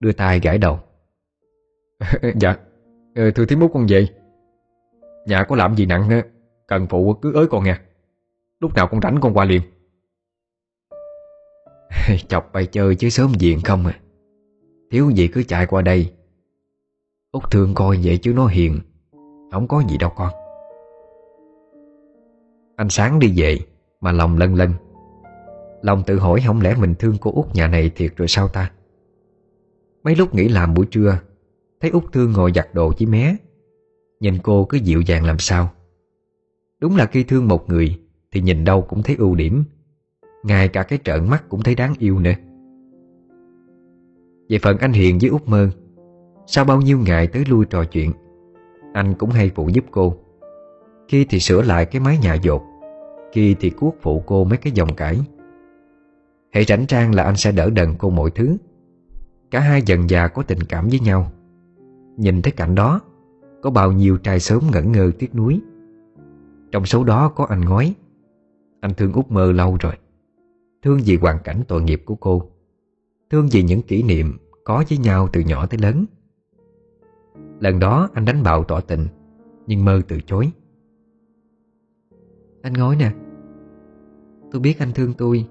Đưa tay gãi đầu. <laughs> Dạ ờ, Thưa thím út con về. Nhà có làm gì nặng nữa Cần phụ cứ ới con nha. Lúc nào con rảnh con qua liền <laughs> Chọc bay chơi chứ sớm diện không à. Thiếu gì cứ chạy qua đây. Út thương coi vậy chứ nó hiền, Không có gì đâu con. Anh sáng đi về, Mà lòng lân lân. Lòng tự hỏi không lẽ mình thương cô út nhà này thiệt rồi sao ta? Mấy lúc nghỉ làm buổi trưa, Thấy út thương ngồi giặt đồ với mé. Nhìn cô cứ dịu dàng làm sao. Đúng là khi thương một người thì nhìn đâu cũng thấy ưu điểm. Ngay cả cái trợn mắt cũng thấy đáng yêu nữa. Về phần anh Hiền với út Mơ, Sau bao nhiêu ngày tới lui trò chuyện, Anh cũng hay phụ giúp cô. Khi thì sửa lại cái mái nhà dột, Khi thì cuốc phụ cô mấy cái dòng cải. Hệ rảnh trang là anh sẽ đỡ đần cô mọi thứ. Cả hai dần già có tình cảm với nhau. Nhìn thấy cảnh đó, Có bao nhiêu trai sớm ngẩn ngơ tiếc nuối. Trong số đó có anh ngói. Anh thương út mơ lâu rồi. Thương vì hoàn cảnh tội nghiệp của cô. Thương vì những kỷ niệm Có với nhau từ nhỏ tới lớn. Lần đó anh đánh bạo tỏ tình, Nhưng mơ từ chối. Anh ngói nè. Tôi biết anh thương tôi.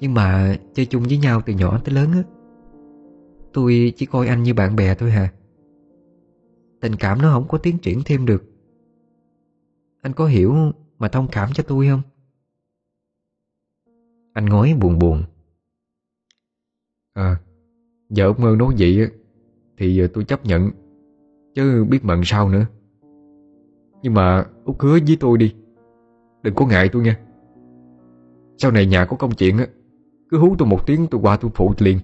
Nhưng mà chơi chung với nhau từ nhỏ tới lớn á. Tôi chỉ coi anh như bạn bè thôi hà Tình cảm nó không có tiến triển thêm được. Anh có hiểu mà thông cảm cho tôi không? Anh ngói buồn buồn. À Giờ ông Mơ nói vậy Thì tôi chấp nhận Chứ biết mận sao nữa. Nhưng mà Út hứa với tôi đi Đừng có ngại tôi nha. Sau này nhà có công chuyện á Cứ hú tôi một tiếng tôi qua tôi phụ liền.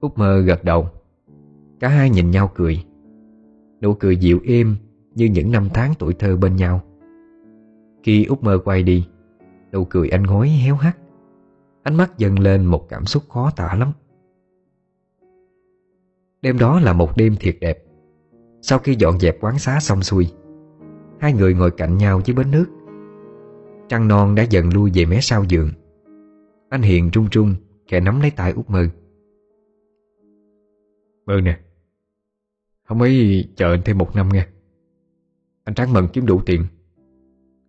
Út mơ gật đầu. Cả hai nhìn nhau cười. Nụ cười dịu êm như những năm tháng tuổi thơ bên nhau. Khi Út mơ quay đi, Nụ cười anh hối héo hắt. Ánh mắt dần lên một cảm xúc khó tả lắm. Đêm đó là một đêm thiệt đẹp. Sau khi dọn dẹp quán xá xong xuôi, Hai người ngồi cạnh nhau dưới bến nước. Trăng non đã dần lui về mé sau giường. Anh Hiền trung trung Kẻ nắm lấy tay út mơ. Mơ nè. Không ấy chờ anh thêm một năm nghe. Anh tráng mận kiếm đủ tiền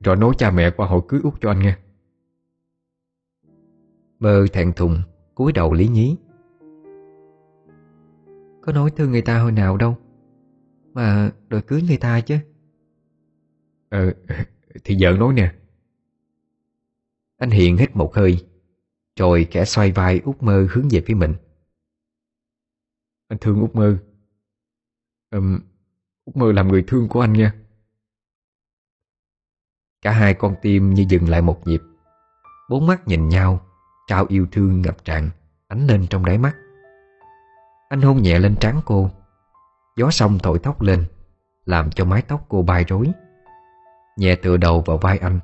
Rồi nói cha mẹ qua hội cưới út cho anh nghe. Mơ thẹn thùng cúi đầu lý nhí. Có nói thương người ta hồi nào đâu Mà đòi cưới người ta chứ. Ờ Thì vợ nói nè. Anh Hiền hít một hơi Rồi kẻ xoay vai út mơ hướng về phía mình. Anh thương út mơ. Um, Út mơ làm người thương của anh nha Cả hai con tim như dừng lại một nhịp. Bốn mắt nhìn nhau, Trao yêu thương ngập tràn, Ánh lên trong đáy mắt. Anh hôn nhẹ lên trán cô. Gió sông thổi tóc lên, Làm cho mái tóc cô bay rối. Nhẹ tựa đầu vào vai anh.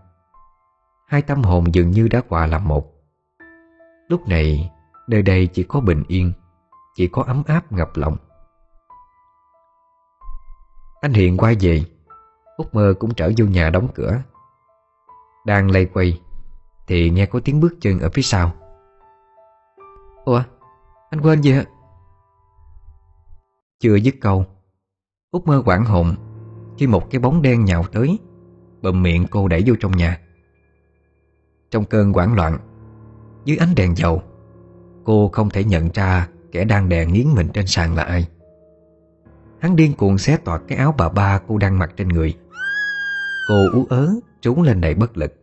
Hai tâm hồn dường như đã hòa làm một. Lúc này, Nơi đây chỉ có bình yên, Chỉ có ấm áp ngập lòng. Anh hiện quay về. Út mơ cũng trở vô nhà đóng cửa. Đang lây quay, Thì nghe có tiếng bước chân ở phía sau. Ủa, Anh quên gì hả? Chưa dứt câu Út mơ quảng hồn Khi một cái bóng đen nhào tới bầm miệng cô đẩy vô trong nhà. Trong cơn quảng loạn, Dưới ánh đèn dầu, Cô không thể nhận ra Kẻ đang đè nghiến mình trên sàn là ai. Hắn điên cuồng xé toạc cái áo bà ba cô đang mặc trên người. Cô ú ớ trốn lên đầy bất lực.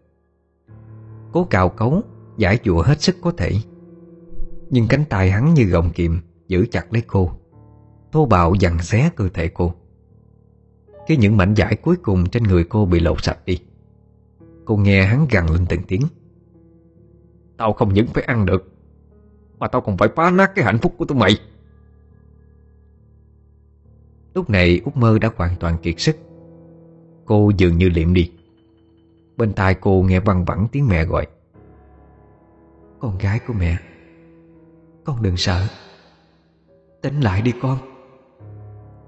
Cố cào cấu, Giải dụa hết sức có thể. Nhưng cánh tay hắn như gọng kiềm Giữ chặt lấy cô. Thô bạo dằn xé cơ thể cô. Khi những mảnh giải cuối cùng trên người cô bị lột sạch đi, Cô nghe hắn gằn lên từng tiếng. Tao không những phải ăn được, Mà tao còn phải phá nát cái hạnh phúc của tụi mày. Lúc này Út Mơ đã hoàn toàn kiệt sức. Cô dường như liệm đi. Bên tai cô nghe văng vẳng tiếng mẹ gọi. Con gái của mẹ Con đừng sợ. Tỉnh lại đi con.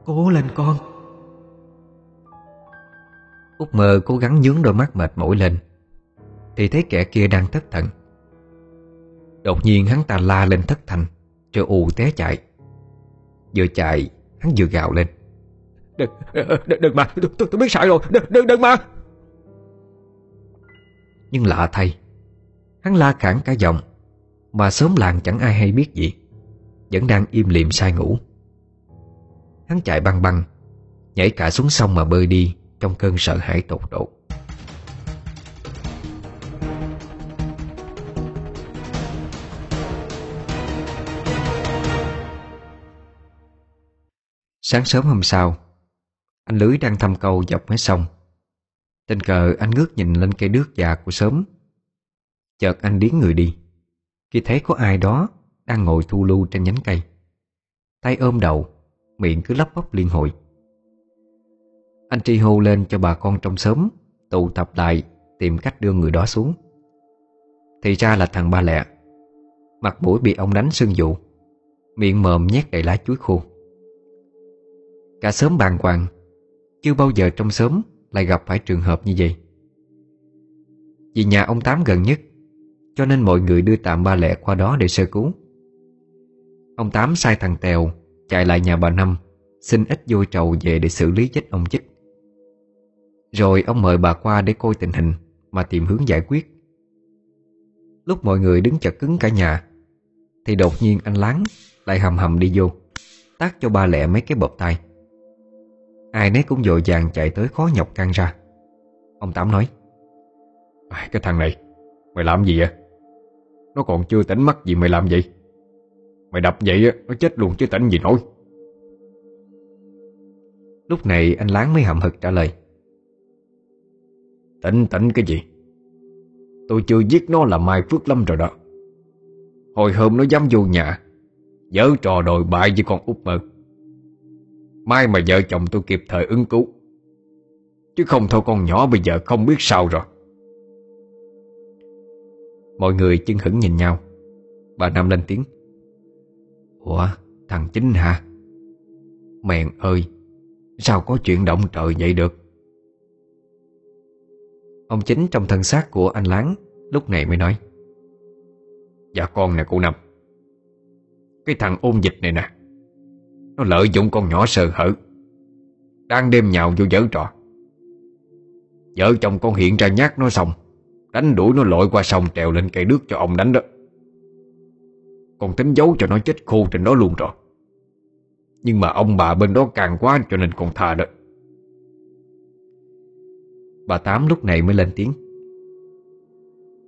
Cố lên con. Út Mơ cố gắng nhướng đôi mắt mệt mỏi lên. Thì thấy kẻ kia đang thất thần. Đột nhiên hắn ta la lên thất thành Rồi ù té chạy. Vừa chạy hắn vừa gào lên. Đừng, đừng, đừng mà, tôi, tôi, tôi biết sợ rồi, đừng, đừng, đừng mà. Nhưng lạ thay, Hắn la cản cả giọng, Mà sớm làng chẳng ai hay biết gì, Vẫn đang im lìm sai ngủ. Hắn chạy băng băng, Nhảy cả xuống sông mà bơi đi Trong cơn sợ hãi tột độ. Sáng sớm hôm sau, Anh Lưới đang thăm câu dọc mé sông. Tình cờ anh ngước nhìn lên cây đước già của sớm. Chợt anh điến người đi. Khi thấy có ai đó Đang ngồi thu lưu trên nhánh cây. Tay ôm đầu, Miệng cứ lắp bắp liên hồi. Anh tri hô lên cho bà con trong xóm Tụ tập lại Tìm cách đưa người đó xuống. Thì ra là thằng ba lẹ. Mặt mũi bị ông đánh sưng dụ. Miệng mồm nhét đầy lá chuối khô. Cả sớm bàng hoàng. Chưa bao giờ trong sớm. Lại gặp phải trường hợp như vậy. Vì nhà ông Tám gần nhất, Cho nên mọi người đưa tạm ba lẹ qua đó để sơ cứu. Ông Tám sai thằng Tèo Chạy lại nhà bà Năm, Xin ít vôi trầu về để xử lý chết ông chích. Rồi ông mời bà qua để coi tình hình Mà tìm hướng giải quyết. Lúc mọi người đứng chật cứng cả nhà, Thì đột nhiên anh Láng Lại hầm hầm đi vô Tác cho ba lẹ mấy cái bộp tay Ai nấy cũng dội vàng chạy tới khó nhọc căng ra. Ông Tám nói à, Cái thằng này Mày làm gì vậy? Nó còn chưa tỉnh mắt gì mày làm vậy? Mày đập vậy nó chết luôn chứ tỉnh gì nổi. Lúc này anh Láng mới hậm hực trả lời Tỉnh tỉnh cái gì? Tôi chưa giết nó là Mai Phước Lâm rồi đó. Hồi hôm nó dám vô nhà Dở trò đồi bại với con út mơ. Mai mà vợ chồng tôi kịp thời ứng cứu. Chứ không thôi con nhỏ bây giờ không biết sao rồi. Mọi người chân hững nhìn nhau. Bà Nam lên tiếng. Ủa, thằng Chính hả? Mèn ơi, Sao có chuyện động trời vậy được? Ông Chính trong thân xác của anh Láng Lúc này mới nói. Dạ con nè, cô Năm Cái thằng ôn dịch này nè nó lợi dụng con nhỏ sờ hở. Đang đêm nhào vô dở trò. Vợ chồng con hiện ra nhát nó xong, Đánh đuổi nó lội qua sông trèo lên cây nước cho ông đánh đó. Con tính giấu cho nó chết khô trên đó luôn rồi. Nhưng mà ông bà bên đó càng quá cho nên con thà đó. Bà Tám lúc này mới lên tiếng.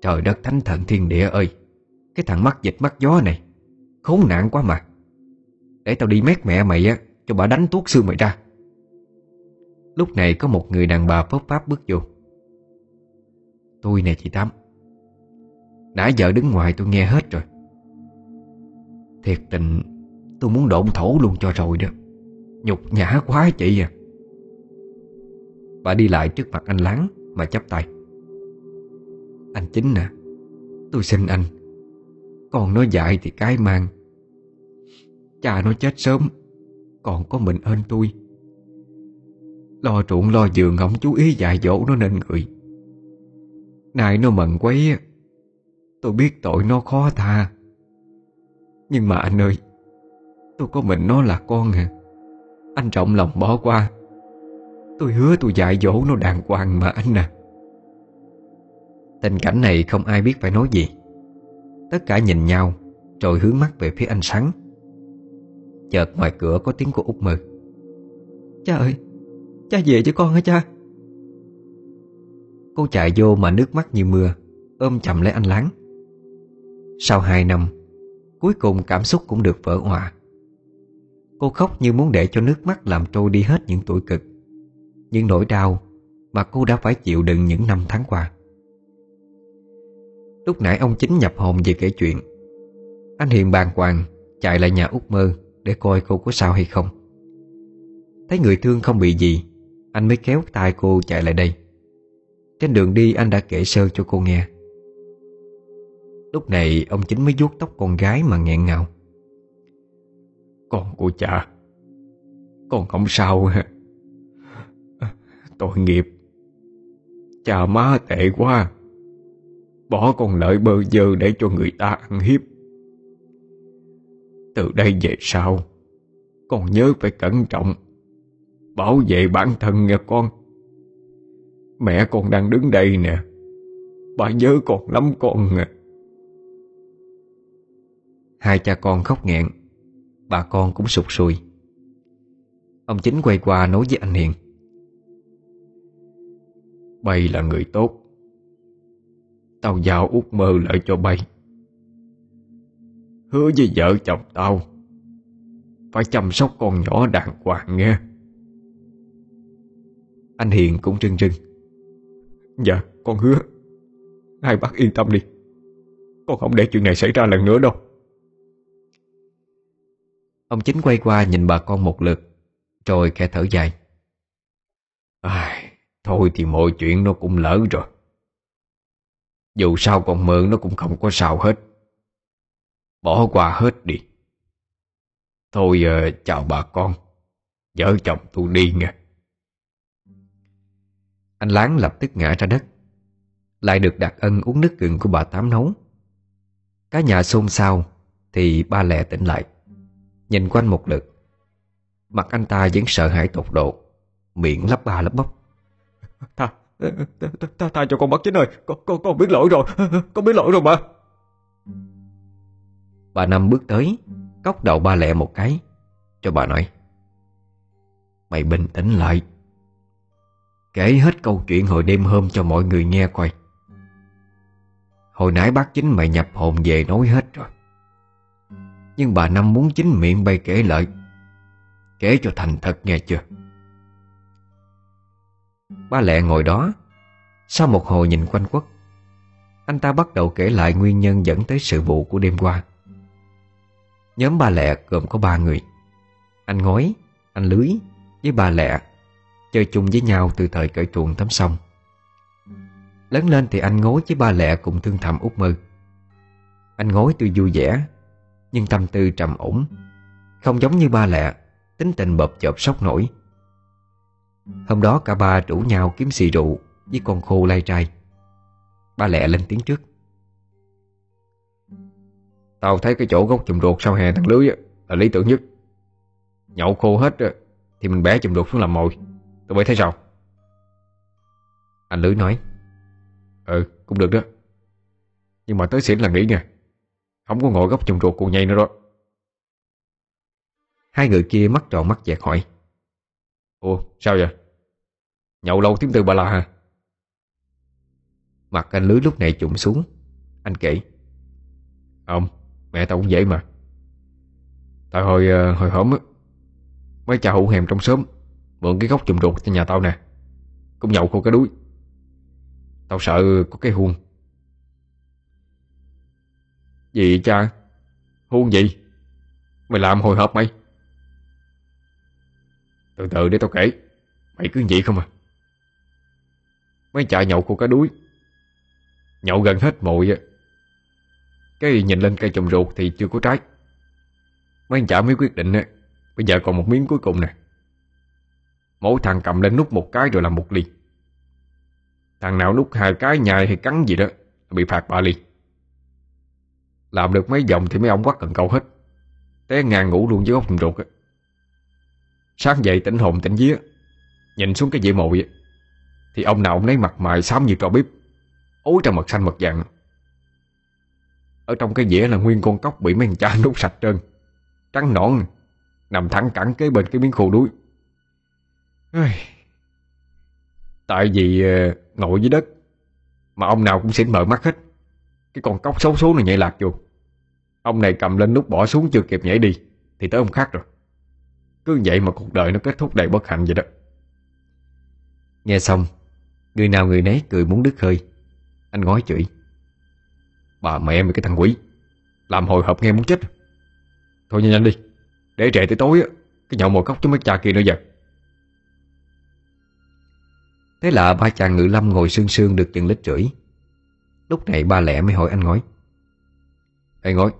Trời đất thánh thần thiên địa ơi, Cái thằng mắt dịch mắt gió này, Khốn nạn quá mà. Để tao đi mét mẹ mày á, Cho bà đánh tuốt xương mày ra. Lúc này có một người đàn bà phớp pháp bước vô. Tôi nè chị Tám Nãy giờ đứng ngoài tôi nghe hết rồi. Thiệt tình, Tôi muốn độn thổ luôn cho rồi đó. Nhục nhã quá chị à. Bà đi lại trước mặt anh Láng Mà chắp tay. Anh Chính nè Tôi xin anh, Con nói dại thì cái mang Cha nó chết sớm, Còn có mình ơn tôi. Lo ruộng, lo giường không chú ý dạy dỗ nó nên người. Nay nó mận quấy, Tôi biết tội nó khó tha. Nhưng mà anh ơi, Tôi có mình nó là con à. Anh trọng lòng bỏ qua. Tôi hứa tôi dạy dỗ nó đàng hoàng mà anh à. Tình cảnh này không ai biết phải nói gì. Tất cả nhìn nhau, Rồi hướng mắt về phía anh Sáng. Chợt ngoài cửa có tiếng của út mơ. Cha ơi Cha về cho con hả cha? Cô chạy vô mà nước mắt như mưa Ôm chầm lấy anh Láng. Sau hai năm Cuối cùng cảm xúc cũng được vỡ hòa. Cô khóc như muốn để cho nước mắt làm trôi đi hết những tuổi cực. Những nỗi đau Mà cô đã phải chịu đựng những năm tháng qua. Lúc nãy ông chính nhập hồn về kể chuyện Anh Hiền bàng hoàng Chạy lại nhà út mơ để coi cô có sao hay không. Thấy người thương không bị gì, Anh mới kéo tay cô chạy lại đây. Trên đường đi, anh đã kể sơ cho cô nghe. Lúc này, ông chính mới vuốt tóc con gái mà nghẹn ngào. Con của cha, Con không sao. <laughs> Tội nghiệp. Cha má tệ quá. Bỏ con lợi bơ dơ để cho người ta ăn hiếp. Từ đây về sau. Con nhớ phải cẩn trọng, Bảo vệ bản thân nghe con. Mẹ con đang đứng đây nè, Bà nhớ con lắm con à. Hai cha con khóc nghẹn, Bà con cũng sụt sùi. Ông chính quay qua nói với anh Hiền. Bay là người tốt, Tao giao út mơ lại cho bay. Hứa với vợ chồng tao. Phải chăm sóc con nhỏ đàng hoàng nghe. Anh Hiền cũng trưng trưng Dạ con hứa. Hai bác yên tâm đi. Con không để chuyện này xảy ra lần nữa đâu. Ông chính quay qua nhìn bà con một lượt Rồi khẽ thở dài. À, Thôi thì mọi chuyện nó cũng lỡ rồi. Dù sao con mượn nó cũng không có sao hết Bỏ qua hết đi. Thôi uh, chào bà con. Vợ chồng tôi đi nghe Anh Láng lập tức ngã ra đất. Lại được đặt ân uống nước gừng của bà Tám nấu. Cả nhà xôn xao Thì ba lẹ tỉnh lại. Nhìn quanh một lượt. Mặt anh ta vẫn sợ hãi tột độ. Miệng lắp ba lắp bắp. Tha, tha, tha, tha cho con bắt chính ơi con, con, con biết lỗi rồi. Con biết lỗi rồi mà. Bà Năm bước tới, Cốc đầu ba lẹ một cái. Cho bà nói, Mày bình tĩnh lại. Kể hết câu chuyện hồi đêm hôm cho mọi người nghe coi. Hồi nãy bác chính mày nhập hồn về nói hết rồi. Nhưng bà Năm muốn chính miệng bay kể lại. Kể cho thành thật nghe chưa? Ba lẹ ngồi đó, Sau một hồi nhìn quanh quất, Anh ta bắt đầu kể lại nguyên nhân dẫn tới sự vụ của đêm qua. Nhóm ba lẹ gồm có ba người. Anh ngói, anh lưới với ba lẹ Chơi chung với nhau từ thời cởi truồng tắm sông. Lớn lên thì anh ngối với ba lẹ cùng thương thầm út mơ. Anh ngối tuy vui vẻ Nhưng tâm tư trầm ổn Không giống như ba lẹ Tính tình bập chợp sốc nổi. Hôm đó cả ba rủ nhau kiếm xì rượu Với con khô lai trai. Ba lẹ lên tiếng trước. Tao thấy cái chỗ gốc chùm ruột sau hè thằng lưới Là lý tưởng nhất. Nhậu khô hết Thì mình bẻ chùm ruột xuống làm mồi. Tụi bay thấy sao? Anh Lưới nói Ừ cũng được đó. Nhưng mà tới xỉn là nghỉ nha. Không có ngồi gốc chùm ruột cuồng nhây nữa đó. Hai người kia mắt tròn mắt dẹt hỏi, Ủa, sao vậy? Nhậu lâu tiếng từ bà la hả Mặt anh Lưới lúc này trụng xuống. Anh kể, Không Mẹ tao cũng dễ mà. Tại hồi ờ, hồi hổm á, Mấy cha hữu hèm trong xóm, Mượn cái góc chùm ruột cho nhà tao nè, Cũng nhậu khô cái đuối. Tao sợ có cái huông. Gì cha, Huông gì Mày làm hồi hộp mày. Từ từ để tao kể, Mày cứ vậy không à. Mấy cha nhậu khô cái đuối, Nhậu gần hết mồi á cái nhìn lên cây trồng ruột thì chưa có trái. Mấy anh chả mới quyết định á Bây giờ còn một miếng cuối cùng nè. Mỗi thằng cầm lên nút một cái rồi làm một ly. Thằng nào nút hai cái, nhai hay cắn gì đó Bị phạt ba ly. Làm được mấy vòng thì mấy ông quắt cần câu hết. Té ngàn ngủ luôn dưới góc trồng ruột Sáng dậy tỉnh hồn tỉnh vía, Nhìn xuống cái dĩa mồi Thì ông nào ông lấy mặt mày xám như trò bếp, Ối trong mật xanh mật vàng. Ở trong cái dĩa là nguyên con cóc Bị mấy thằng cha <laughs> nút sạch trơn. Trắng nõn, Nằm thẳng cẳng kế bên cái miếng khô đuối. Tại vì ờ, ngồi dưới đất Mà ông nào cũng xỉn mở mắt hết. Cái con cóc xấu số này nhảy lạc vô. Ông này cầm lên nút bỏ xuống chưa kịp nhảy đi, Thì tới ông khác rồi. Cứ vậy mà cuộc đời nó kết thúc đầy bất hạnh vậy đó. Nghe xong, Người nào người nấy cười muốn đứt hơi. Anh ngói chửi. Bà mẹ mày cái thằng quỷ. Làm hồi hộp nghe muốn chết. Thôi nhanh nhanh đi. Để trễ tới tối Cái nhậu mồi cốc cho mấy cha kia nữa giờ. Thế là ba chàng ngự lâm ngồi sương sương được chừng lít rưỡi. Lúc này ba lẹ mới hỏi anh ngói. Ê ngói,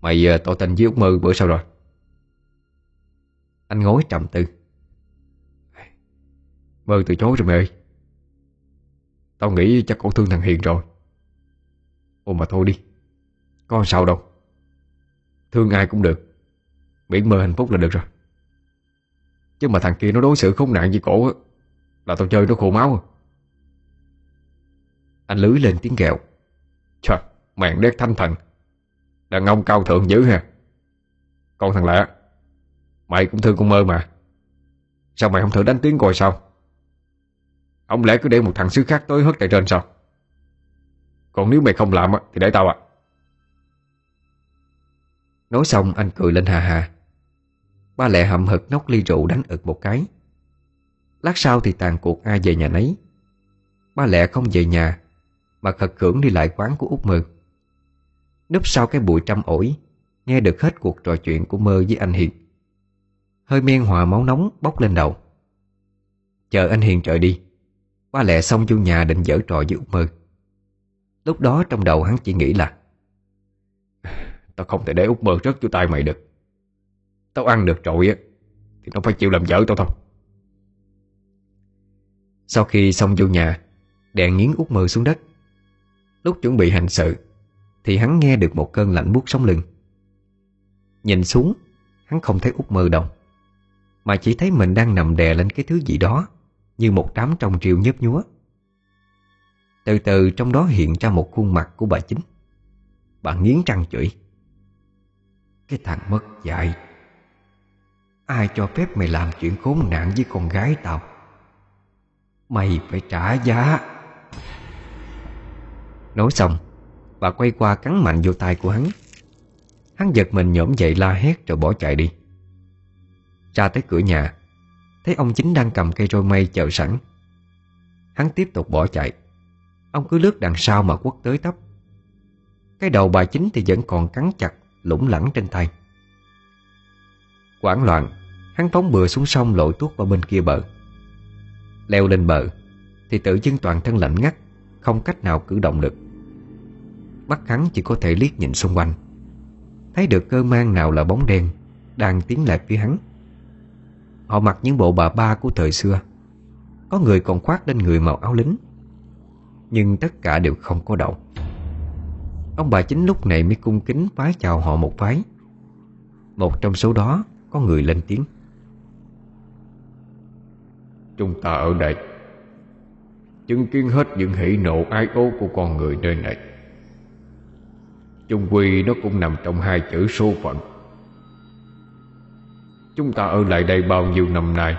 Mày giờ tỏ tình với Úc Mơ bữa sau rồi. Anh ngói trầm tư. Mơ từ chối rồi mày ơi. Tao nghĩ chắc cổ thương thằng Hiền rồi. Ồ mà thôi đi Có sao đâu. Thương ai cũng được Miễn mơ hạnh phúc là được rồi. Chứ mà thằng kia nó đối xử không nạn với cổ á Là tao chơi nó khổ máu à. Anh lưới lên tiếng ghẹo Trời, mạng đét thanh thần Đàn ông cao thượng dữ ha. Con thằng lạ Mày cũng thương con mơ mà. Sao mày không thử đánh tiếng coi sao? Ông lẽ cứ để một thằng xứ khác tới hất tại trên sao? Còn nếu mày không làm thì để tao à Nói xong, anh cười lên hà hà Ba lẹ hậm hực nốc ly rượu đánh ực một cái. Lát sau thì tàn cuộc ai về nhà nấy. Ba lẹ không về nhà, Mà khật khưởng đi lại quán của út Mơ. Núp sau cái bụi trăm ổi, Nghe được hết cuộc trò chuyện của Mơ với anh Hiền. Hơi men hòa máu nóng bốc lên đầu. Chờ anh Hiền trời đi, Ba lẹ xong vô nhà định dở trò với út Mơ. Lúc đó trong đầu hắn chỉ nghĩ là, Tao không thể để út mơ rớt vô tay mày được. Tao ăn được rồi á, Thì nó phải chịu làm vợ tao thôi. Sau khi xong vô nhà Đèn nghiến út mơ xuống đất. Lúc chuẩn bị hành sự, Thì hắn nghe được một cơn lạnh buốt sống lưng. Nhìn xuống, Hắn không thấy út mơ đâu, Mà chỉ thấy mình đang nằm đè lên cái thứ gì đó Như một đám trong triều nhớp nhúa. Từ từ trong đó hiện ra một khuôn mặt của bà chính. Bà nghiến răng chửi. Cái thằng mất dạy. Ai cho phép mày làm chuyện khốn nạn với con gái tao? Mày phải trả giá. Nói xong, Bà quay qua cắn mạnh vô tay của hắn. Hắn giật mình nhổm dậy la hét rồi bỏ chạy đi. Ra tới cửa nhà, Thấy ông chính đang cầm cây roi mây chờ sẵn. Hắn tiếp tục bỏ chạy. Ông cứ lướt đằng sau mà quất tới tấp Cái đầu bà chính thì vẫn còn cắn chặt, Lủng lẳng trên tay. Quảng loạn, Hắn phóng bừa xuống sông lội tuốt vào bên kia bờ. Leo lên bờ, Thì tự dưng toàn thân lạnh ngắt, Không cách nào cử động được. Mắt hắn chỉ có thể liếc nhìn xung quanh. Thấy được cơ mang nào là bóng đen, Đang tiến lại phía hắn. Họ mặc những bộ bà ba của thời xưa. Có người còn khoác lên người màu áo lính. Nhưng tất cả đều không có động Ông bà chính lúc này mới cung kính vái chào họ một vái Một trong số đó có người lên tiếng. Chúng ta ở đây. Chứng kiến hết những hỷ nộ ai ố của con người nơi này. Chung quy nó cũng nằm trong hai chữ số phận. Chúng ta ở lại đây bao nhiêu năm nay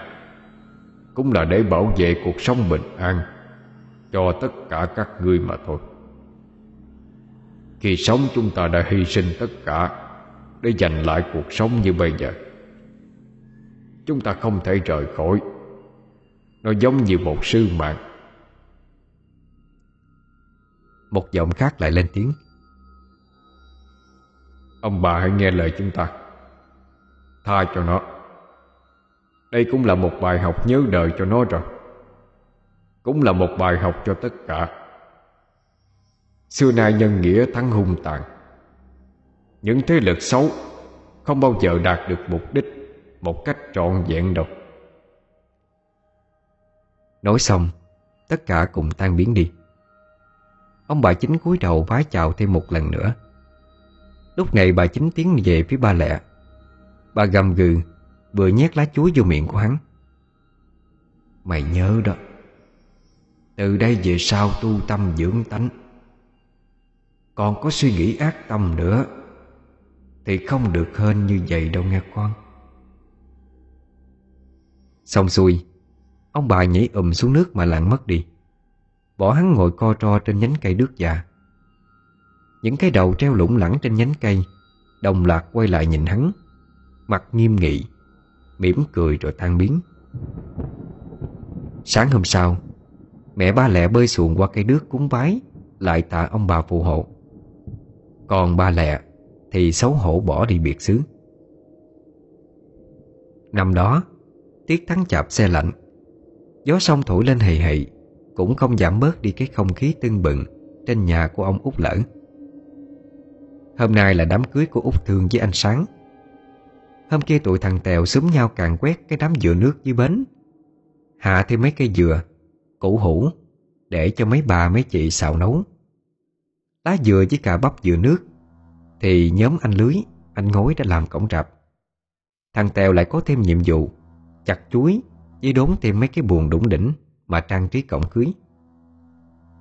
Cũng là để bảo vệ cuộc sống bình an. Cho tất cả các ngươi mà thôi. Khi sống chúng ta đã hy sinh tất cả Để giành lại cuộc sống như bây giờ. Chúng ta không thể rời khỏi. Nó giống như một sư mạng. Một giọng khác lại lên tiếng. Ông bà hãy nghe lời chúng ta. Tha cho nó. Đây cũng là một bài học nhớ đời cho nó rồi. Cũng là một bài học cho tất cả. Xưa nay nhân nghĩa thắng hung tàn. Những thế lực xấu Không bao giờ đạt được mục đích Một cách trọn vẹn đâu. Nói xong, Tất cả cùng tan biến đi. Ông bà chính cúi đầu vái chào thêm một lần nữa. Lúc này bà chính tiến về phía ba lẹ. Bà gầm gừ, Vừa nhét lá chuối vô miệng của hắn. Mày nhớ đó từ đây về sau tu tâm dưỡng tánh. Còn có suy nghĩ ác tâm nữa, Thì không được hên như vậy đâu nghe con Xong xuôi, Ông bà nhảy ùm xuống nước mà lặn mất đi. Bỏ hắn ngồi co ro trên nhánh cây đước già. Những cái đầu treo lủng lẳng trên nhánh cây, Đồng loạt quay lại nhìn hắn, Mặt nghiêm nghị, mỉm cười rồi tan biến. Sáng hôm sau Mẹ ba lẹ bơi xuồng qua cây đước cúng bái, Lại tạ ông bà phù hộ. Còn ba lẹ Thì xấu hổ bỏ đi biệt xứ. Năm đó, Tiết thắng chạp xe lạnh. Gió sông thổi lên hầy hầy Cũng không giảm bớt đi cái không khí tưng bừng Trên nhà của ông út lỡ. Hôm nay là đám cưới của Út Thương với anh Sáng. Hôm kia tụi thằng Tèo xúm nhau càng quét cái đám dừa nước dưới bến. Hạ thêm mấy cây dừa Củ hủ Để cho mấy bà mấy chị xào nấu. Lá dừa với cà bắp dừa nước, Thì nhóm anh Lưới, Anh Ngối đã làm cổng rạp. Thằng Tèo lại có thêm nhiệm vụ, Chặt chuối Với đốn thêm mấy cái buồn đủng đỉnh Mà trang trí cổng cưới.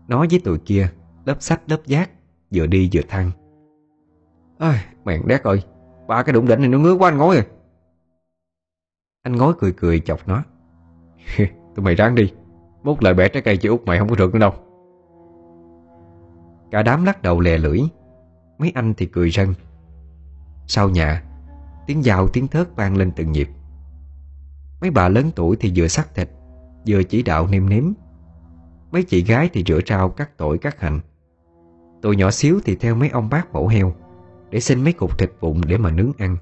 Nó với tụi kia Lớp sách, lớp giác, Vừa đi vừa thăng. Ơi Mẹn đét ơi, Ba cái đụng đỉnh này nó ngứa quá anh ngói à. Anh ngói cười cười chọc nó. <laughs> Tụi mày ráng đi. Mốt lại bẻ trái cây chị út, mày không có được nữa đâu. Cả đám lắc đầu lè lưỡi. Mấy anh thì cười rân Sau nhà, Tiếng dao tiếng thớt vang lên từng nhịp. Mấy bà lớn tuổi thì vừa sắc thịt, Vừa chỉ đạo nêm nếm. Mấy chị gái thì rửa rau, cắt tỏi, cắt hành. Tụi nhỏ xíu thì theo mấy ông bác mổ heo, để xin mấy cục thịt vụn để mà nướng ăn.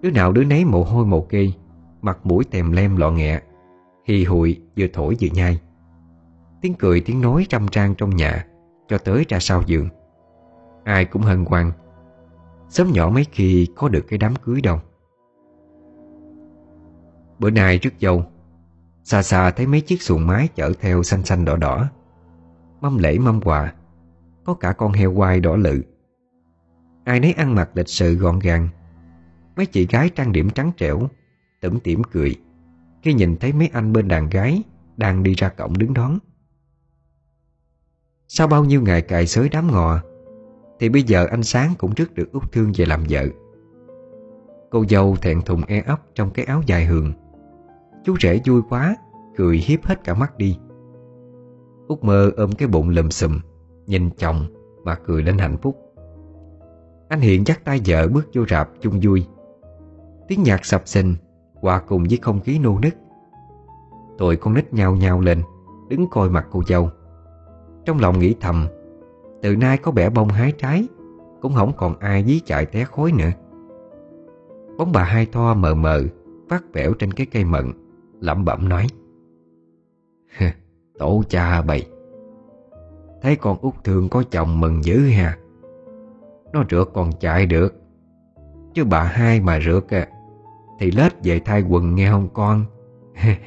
Đứa nào đứa nấy mồ hôi mồ kê, Mặt mũi tèm lem lọ nghẹ. Hì hụi vừa thổi vừa nhai. Tiếng cười, tiếng nói trăm trang trong nhà, Cho tới ra sau giường. Ai cũng hân hoan. Sớm nhỏ mấy khi có được cái đám cưới đâu. Bữa nay trước dâu. Xa xa thấy mấy chiếc xuồng mái chở theo xanh xanh đỏ đỏ. Mâm lễ, mâm quà. Có cả con heo quai đỏ lự. Ai nấy ăn mặc lịch sự gọn gàng. Mấy chị gái trang điểm trắng trẻo tẩm tỉm cười. Khi nhìn thấy mấy anh bên đàn gái Đang đi ra cổng đứng đón. Sau bao nhiêu ngày cài xới đám ngọ Thì bây giờ anh Sáng cũng rước được Út Thương về làm vợ. Cô dâu thẹn thùng e ấp trong cái áo dài hường. Chú rể vui quá, Cười hiếp hết cả mắt đi. Út mơ ôm cái bụng lùm xùm, Nhìn chồng mà cười lên hạnh phúc. Anh Hiện dắt tay vợ bước vô rạp chung vui. Tiếng nhạc sập sình Hòa cùng với không khí nô nức. Tụi con nít nhào nhào lên Đứng coi mặt cô dâu. Trong lòng nghĩ thầm Từ nay có bẻ bông hái trái Cũng không còn ai dí chạy té khối nữa. Bóng bà hai thoa mờ mờ Vắt vẻo trên cái cây mận lẩm bẩm nói. <laughs> Tổ cha bầy. Thấy con út thương có chồng mừng dữ ha. Nó rượt còn chạy được. Chứ bà hai mà rượt à, thì lết về thay quần nghe không con? <laughs>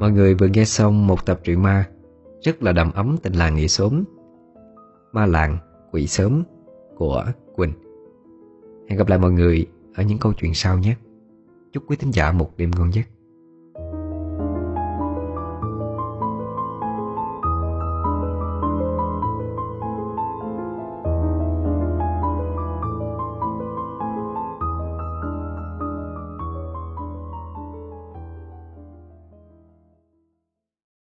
Mọi người vừa nghe xong một tập truyện ma Rất là đầm ấm tình làng nghĩa xóm. Ma làng, quỷ sớm của Quỳnh. Hẹn gặp lại mọi người ở những câu chuyện sau nhé. Chúc quý thính giả một đêm ngon giấc.